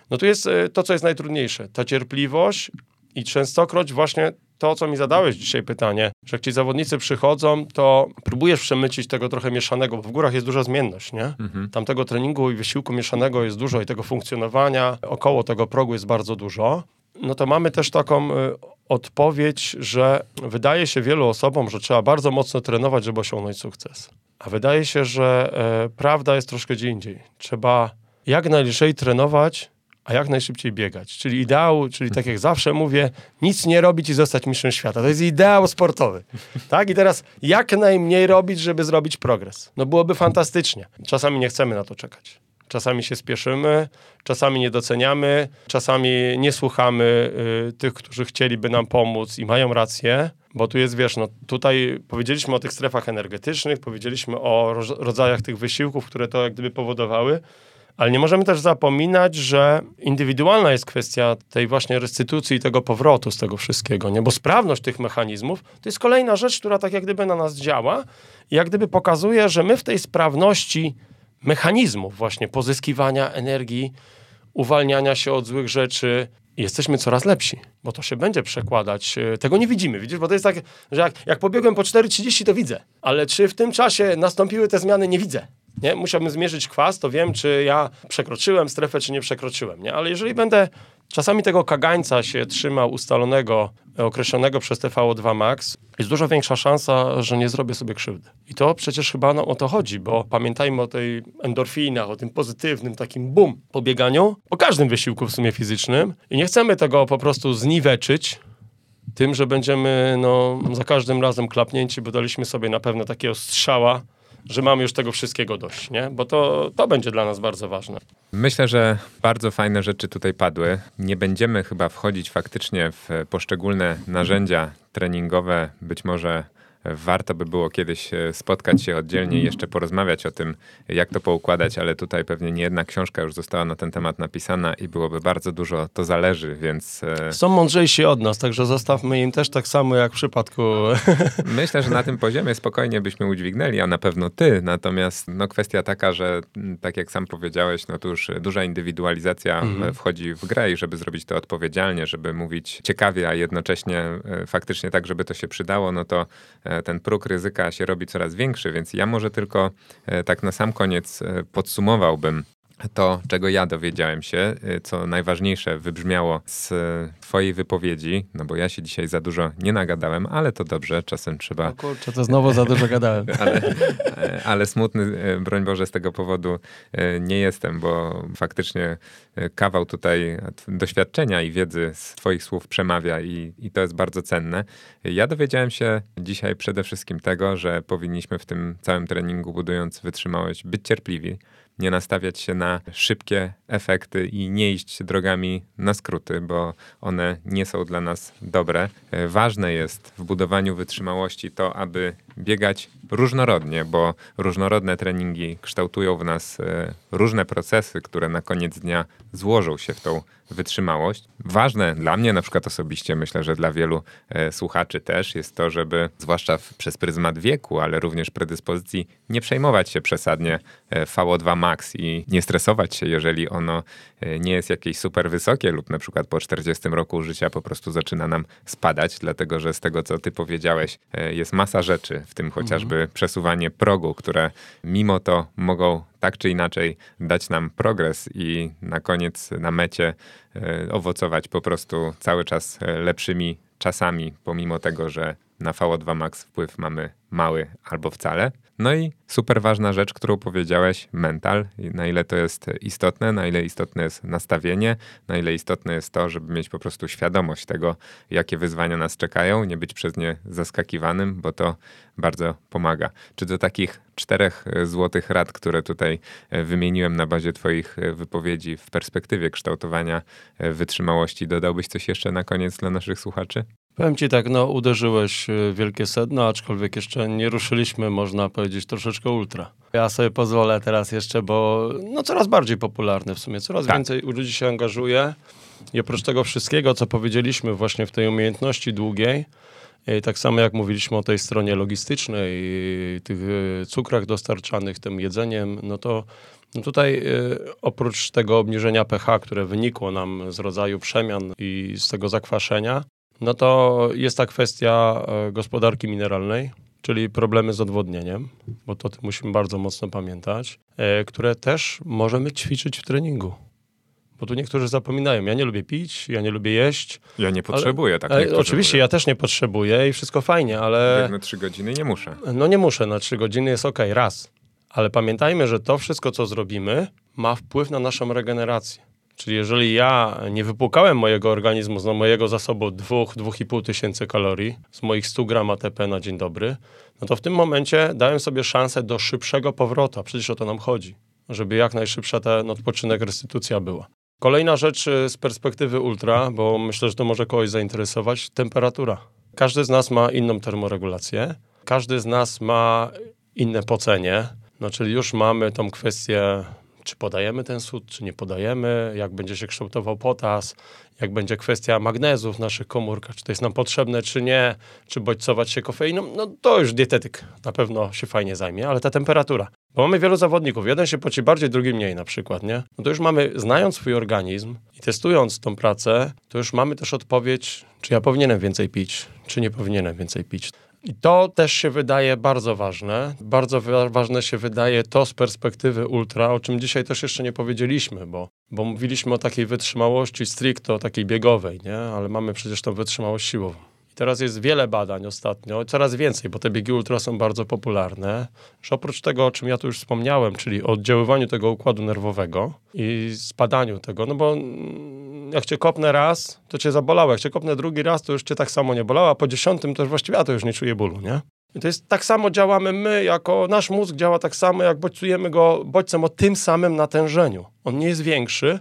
No tu jest e, to, co jest najtrudniejsze. Ta cierpliwość i częstokroć właśnie to, co mi zadałeś dzisiaj pytanie, że jak ci zawodnicy przychodzą, to próbujesz przemycić tego trochę mieszanego, bo w górach jest duża zmienność, nie? Mhm. Tam tego treningu i wysiłku mieszanego jest dużo i tego funkcjonowania około tego progu jest bardzo dużo. No to mamy też taką y, odpowiedź, że wydaje się wielu osobom, że trzeba bardzo mocno trenować, żeby osiągnąć sukces. A wydaje się, że y, prawda jest troszkę gdzie indziej. Trzeba jak najlżej trenować, a jak najszybciej biegać. Czyli ideał, czyli tak jak zawsze mówię, nic nie robić i zostać mistrzem świata. To jest ideał sportowy. Tak? I teraz jak najmniej robić, żeby zrobić progres. No byłoby fantastycznie. Czasami nie chcemy na to czekać. Czasami się spieszymy, czasami nie doceniamy, czasami nie słuchamy y, tych, którzy chcieliby nam pomóc i mają rację, bo tu jest, wiesz, no tutaj powiedzieliśmy o tych strefach energetycznych, powiedzieliśmy o rodzajach tych wysiłków, które to jak gdyby powodowały, ale nie możemy też zapominać, że indywidualna jest kwestia tej właśnie restytucji i tego powrotu z tego wszystkiego, nie? Bo sprawność tych mechanizmów to jest kolejna rzecz, która tak jak gdyby na nas działa i jak gdyby pokazuje, że my w tej sprawności mechanizmów właśnie pozyskiwania energii, uwalniania się od złych rzeczy, jesteśmy coraz lepsi, bo to się będzie przekładać. E, tego nie widzimy, widzisz? Bo to jest tak, że jak, jak pobiegłem po 4.30, to widzę, ale czy w tym czasie nastąpiły te zmiany, nie widzę nie? Musiałbym zmierzyć kwas, to wiem, czy ja przekroczyłem strefę, czy nie przekroczyłem, nie? Ale jeżeli będę czasami tego kagańca się trzymał ustalonego, określonego przez TV2 Max, jest dużo większa szansa, że nie zrobię sobie krzywdy. I to przecież chyba no, o to chodzi, bo pamiętajmy o tej endorfinach, o tym pozytywnym takim boom po bieganiu, o każdym wysiłku w sumie fizycznym i nie chcemy tego po prostu zniweczyć, tym, że będziemy no, za każdym razem klapnięci, bo daliśmy sobie na pewno takiego strzała, że mamy już tego wszystkiego dość, nie? Bo to, to będzie dla nas bardzo ważne. Myślę, że bardzo fajne rzeczy tutaj padły. Nie będziemy chyba wchodzić faktycznie w poszczególne narzędzia treningowe, być może warto by było kiedyś e, spotkać się oddzielnie i jeszcze porozmawiać o tym, jak to poukładać, ale tutaj pewnie nie jedna książka już została na ten temat napisana i byłoby bardzo dużo, to zależy, więc... E, Są mądrzejsi od nas, także zostawmy im też tak samo jak w przypadku... Myślę, że na tym poziomie spokojnie byśmy udźwignęli, a na pewno ty, natomiast no kwestia taka, że tak jak sam powiedziałeś, no to już duża indywidualizacja mhm. wchodzi w grę i żeby zrobić to odpowiedzialnie, żeby mówić ciekawie, a jednocześnie e, faktycznie tak, żeby to się przydało, no to ten próg ryzyka się robi coraz większy, więc ja może tylko e, tak na sam koniec e, podsumowałbym to, czego ja dowiedziałem się, y, co najważniejsze wybrzmiało z twojej wypowiedzi, no bo ja się dzisiaj za dużo nie nagadałem, ale to dobrze, czasem trzeba... O kurczę, to znowu za dużo gadałem. ale, e, ale smutny, e, broń Boże, z tego powodu e, nie jestem, bo faktycznie kawał tutaj doświadczenia i wiedzy z twoich słów przemawia i, i to jest bardzo cenne. Ja dowiedziałem się dzisiaj przede wszystkim tego, że powinniśmy w tym całym treningu, budując wytrzymałość, być cierpliwi, nie nastawiać się na szybkie efekty i nie iść drogami na skróty, bo one nie są dla nas dobre. E, ważne jest w budowaniu wytrzymałości to, aby biegać różnorodnie, bo różnorodne treningi kształtują w nas e, różne procesy, które na koniec dnia złożą się w tą wytrzymałość. Ważne dla mnie, na przykład osobiście, myślę, że dla wielu e, słuchaczy też, jest to, żeby zwłaszcza w, przez pryzmat wieku, ale również predyspozycji, nie przejmować się przesadnie e, VO2 max i nie stresować się, jeżeli ono e, nie jest jakieś super wysokie lub na przykład po 40 roku życia po prostu zaczyna nam spadać, dlatego że z tego, co ty powiedziałeś, e, jest masa rzeczy, w tym chociażby mhm. przesuwanie progu, które mimo to mogą tak czy inaczej dać nam progres i na koniec, na mecie e, owocować po prostu cały czas e, lepszymi czasami, pomimo tego, że na VO2 max wpływ mamy mały albo wcale. No i super ważna rzecz, którą powiedziałeś, mental. Na ile to jest istotne, na ile istotne jest nastawienie, na ile istotne jest to, żeby mieć po prostu świadomość tego, jakie wyzwania nas czekają, nie być przez nie zaskakiwanym, bo to bardzo pomaga. Czy do takich czterech złotych rad, które tutaj e, wymieniłem na bazie Twoich e, wypowiedzi w perspektywie kształtowania e, wytrzymałości, dodałbyś coś jeszcze na koniec dla naszych słuchaczy? Powiem ci tak, no uderzyłeś wielkie sedno, aczkolwiek jeszcze nie ruszyliśmy, można powiedzieć, troszeczkę ultra. Ja sobie pozwolę teraz jeszcze, bo no coraz bardziej popularny w sumie, coraz tak. więcej ludzi się angażuje i oprócz tego wszystkiego, co powiedzieliśmy właśnie w tej umiejętności długiej, i tak samo jak mówiliśmy o tej stronie logistycznej, tych e, cukrach dostarczanych, tym jedzeniem, no to no tutaj oprócz tego obniżenia pH, które wynikło nam z rodzaju przemian i z tego zakwaszenia, no to jest ta kwestia y, gospodarki mineralnej, czyli problemy z odwodnieniem, bo to musimy bardzo mocno pamiętać, y, które też możemy ćwiczyć w treningu. Bo tu niektórzy zapominają, ja nie lubię pić, ja nie lubię jeść. Ja nie potrzebuję, ale, tak ale, Oczywiście, mówią. ja też nie potrzebuję i wszystko fajnie, ale... Biegnę trzy godziny nie muszę. No nie muszę, na trzy godziny jest ok, raz. Ale pamiętajmy, że to wszystko, co zrobimy, ma wpływ na naszą regenerację. Czyli jeżeli ja nie wypłukałem mojego organizmu z mojego zasobu 2-2,5 tysięcy kalorii, z moich 100 gram ATP na dzień dobry, no to w tym momencie dałem sobie szansę do szybszego powrotu. Przecież o to nam chodzi, żeby jak najszybsza ten odpoczynek, restytucja była. Kolejna rzecz y, z perspektywy ultra, bo myślę, że to może kogoś zainteresować, temperatura. Każdy z nas ma inną termoregulację, każdy z nas ma inne pocenie, no czyli już mamy tą kwestię, czy podajemy ten sód, czy nie podajemy, jak będzie się kształtował potas, jak będzie kwestia magnezu w naszych komórkach, czy to jest nam potrzebne, czy nie, czy bodźcować się kofeiną, no to już dietetyk na pewno się fajnie zajmie, ale ta temperatura. Bo mamy wielu zawodników, jeden się poci bardziej, drugi mniej na przykład, nie? No to już mamy, znając swój organizm i testując tą pracę, to już mamy też odpowiedź, czy ja powinienem więcej pić, czy nie powinienem więcej pić. I to też się wydaje bardzo ważne. Bardzo ważne się wydaje to z perspektywy ultra, o czym dzisiaj też jeszcze nie powiedzieliśmy, bo, bo mówiliśmy o takiej wytrzymałości stricte, takiej biegowej, nie? ale mamy przecież tą wytrzymałość siłową. Teraz jest wiele badań ostatnio, coraz więcej, bo te biegi ultra są bardzo popularne, że oprócz tego, o czym ja tu już wspomniałem, czyli oddziaływaniu tego układu nerwowego i spadaniu tego, no bo jak cię kopnę raz, to cię zabolało, jak cię kopnę drugi raz, to już cię tak samo nie bolało, a po dziesiątym to już właściwie ja to już nie czuję bólu, nie? I to jest tak samo działamy my, jako nasz mózg działa tak samo, jak bodźcujemy go bodźcem o tym samym natężeniu. On nie jest większy,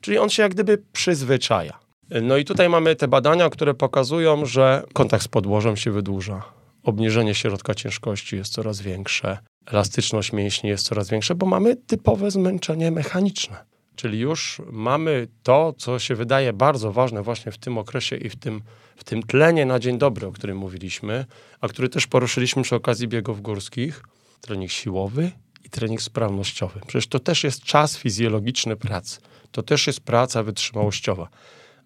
czyli on się jak gdyby przyzwyczaja. No i tutaj mamy te badania, które pokazują, że kontakt z podłożem się wydłuża, obniżenie środka ciężkości jest coraz większe, elastyczność mięśni jest coraz większa, bo mamy typowe zmęczenie mechaniczne. Czyli już mamy to, co się wydaje bardzo ważne właśnie w tym okresie i w tym, w tym tlenie na dzień dobry, o którym mówiliśmy, a który też poruszyliśmy przy okazji biegów górskich. Trening siłowy i trening sprawnościowy. Przecież to też jest czas fizjologiczny pracy. To też jest praca wytrzymałościowa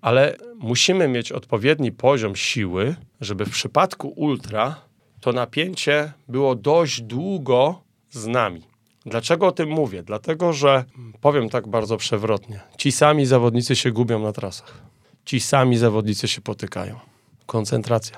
ale musimy mieć odpowiedni poziom siły, żeby w przypadku ultra to napięcie było dość długo z nami. Dlaczego o tym mówię? Dlatego, że powiem tak bardzo przewrotnie. Ci sami zawodnicy się gubią na trasach. Ci sami zawodnicy się potykają. Koncentracja.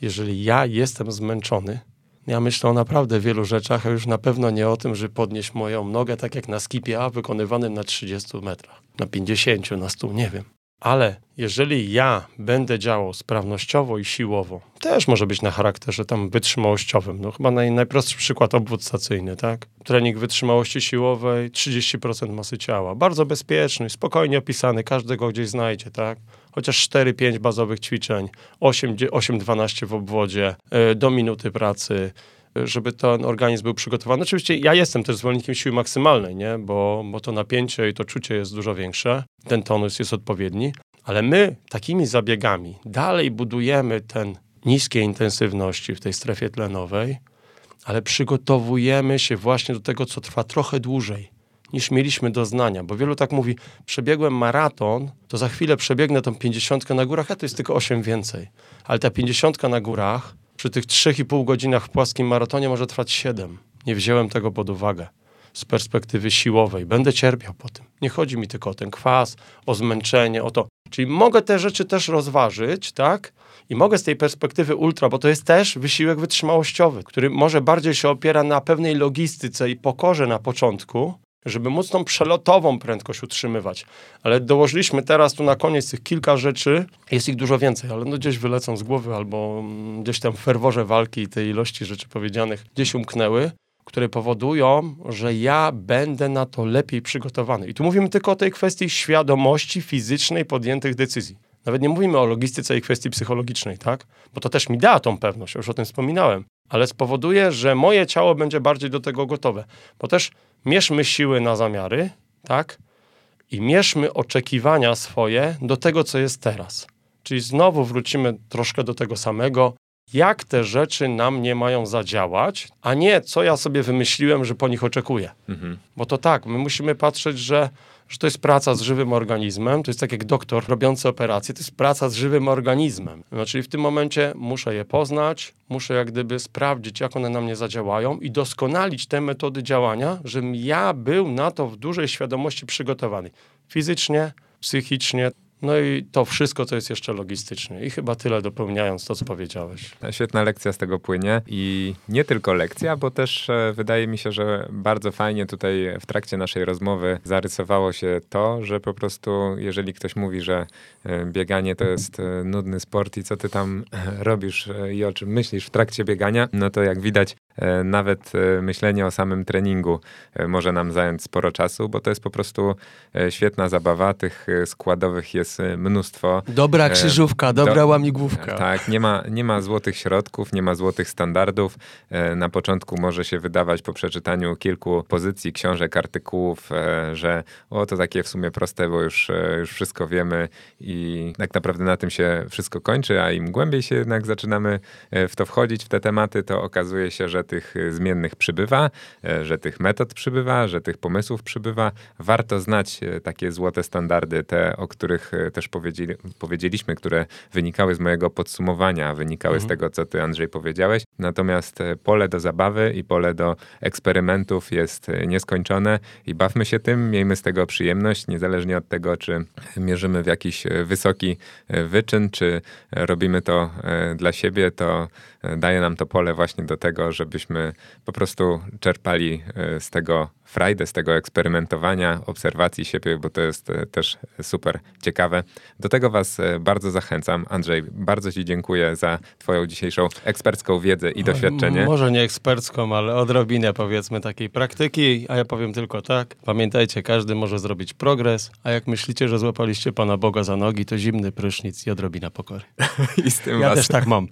Jeżeli ja jestem zmęczony, ja myślę o naprawdę wielu rzeczach, a już na pewno nie o tym, że podnieść moją nogę tak jak na skipie A wykonywanym na 30 metrach, na 50, na 100, nie wiem. Ale jeżeli ja będę działał sprawnościowo i siłowo, też może być na charakterze tam wytrzymałościowym. No chyba naj, najprostszy przykład obwód stacyjny, tak? Trening wytrzymałości siłowej, 30% masy ciała. Bardzo bezpieczny, spokojnie opisany, każdy go gdzieś znajdzie, tak? Chociaż 4-5 bazowych ćwiczeń, 8-12 w obwodzie, yy, do minuty pracy, żeby ten organizm był przygotowany. Oczywiście ja jestem też zwolennikiem siły maksymalnej, nie? Bo, bo to napięcie i to czucie jest dużo większe, ten tonus jest odpowiedni, ale my takimi zabiegami dalej budujemy ten niskiej intensywności w tej strefie tlenowej, ale przygotowujemy się właśnie do tego, co trwa trochę dłużej niż mieliśmy doznania, bo wielu tak mówi, przebiegłem maraton, to za chwilę przebiegnę tą pięćdziesiątkę na górach, a to jest tylko osiem więcej. Ale ta pięćdziesiątka na górach przy tych 3,5 godzinach w płaskim maratonie może trwać 7. Nie wziąłem tego pod uwagę z perspektywy siłowej. Będę cierpiał po tym. Nie chodzi mi tylko o ten kwas, o zmęczenie, o to. Czyli mogę te rzeczy też rozważyć, tak? I mogę z tej perspektywy ultra, bo to jest też wysiłek wytrzymałościowy, który może bardziej się opiera na pewnej logistyce i pokorze na początku, żeby móc tą przelotową prędkość utrzymywać. Ale dołożyliśmy teraz tu na koniec tych kilka rzeczy, jest ich dużo więcej, ale no gdzieś wylecą z głowy albo mm, gdzieś tam w ferworze walki i tej ilości rzeczy powiedzianych gdzieś umknęły, które powodują, że ja będę na to lepiej przygotowany. I tu mówimy tylko o tej kwestii świadomości fizycznej podjętych decyzji. Nawet nie mówimy o logistyce i kwestii psychologicznej, tak? Bo to też mi da tą pewność, już o tym wspominałem, ale spowoduje, że moje ciało będzie bardziej do tego gotowe. Bo też mierzmy siły na zamiary, tak? I mierzmy oczekiwania swoje do tego, co jest teraz. Czyli znowu wrócimy troszkę do tego samego, jak te rzeczy na mnie mają zadziałać, a nie co ja sobie wymyśliłem, że po nich oczekuję. Mhm. Bo to tak, my musimy patrzeć, że że to jest praca z żywym organizmem, to jest tak jak doktor robiący operację, to jest praca z żywym organizmem. No, czyli w tym momencie muszę je poznać, muszę jak gdyby sprawdzić, jak one na mnie zadziałają i doskonalić te metody działania, żebym ja był na to w dużej świadomości przygotowany. Fizycznie, psychicznie, no i to wszystko, co jest jeszcze logistyczne. I chyba tyle dopełniając to, co powiedziałeś. Świetna lekcja z tego płynie. I nie tylko lekcja, bo też e, wydaje mi się, że bardzo fajnie tutaj w trakcie naszej rozmowy zarysowało się to, że po prostu jeżeli ktoś mówi, że e, bieganie to jest e, nudny sport i co ty tam robisz i o czym myślisz w trakcie biegania, no to jak widać nawet e, myślenie o samym treningu e, może nam zająć sporo czasu, bo to jest po prostu świetna zabawa. Tych składowych jest mnóstwo. Dobra krzyżówka, dobra Do, łamigłówka. Tak, nie ma, nie ma złotych środków, nie ma złotych standardów. Na początku może się wydawać po przeczytaniu kilku pozycji, książek, artykułów, że o, to takie w sumie proste, bo już, już wszystko wiemy i tak naprawdę na tym się wszystko kończy, a im głębiej się jednak zaczynamy w to wchodzić, w te tematy, to okazuje się, że tych y, zmiennych przybywa, e, że tych metod przybywa, że tych pomysłów przybywa. Warto znać e, takie złote standardy, te, o których e, też powiedzieli, powiedzieliśmy, które wynikały z mojego podsumowania, wynikały mhm. z tego, co ty, Andrzej, powiedziałeś. Natomiast pole do zabawy i pole do eksperymentów jest nieskończone i bawmy się tym, miejmy z tego przyjemność, niezależnie od tego, czy mierzymy w jakiś wysoki wyczyn, czy robimy to dla siebie, to daje nam to pole właśnie do tego, żebyśmy po prostu czerpali e, z tego frajdę, z tego eksperymentowania, obserwacji siebie, bo to jest e, też super ciekawe. Do tego Was e, bardzo zachęcam. Andrzej, bardzo Ci dziękuję za Twoją dzisiejszą ekspercką wiedzę i doświadczenie. Może nie ekspercką, ale odrobinę powiedzmy takiej praktyki, a ja powiem tylko tak. Pamiętajcie, każdy może zrobić progres, a jak myślicie, że złapaliście Pana Boga za nogi, to zimny prysznic i odrobina pokory. I z tym ja was... też tak mam.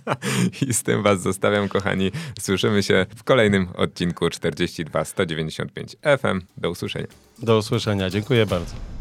I z tym Was zostawiam, kochani. Słyszymy się w kolejnym odcinku 42 190 95 FM. Do usłyszenia. Do usłyszenia. Dziękuję bardzo.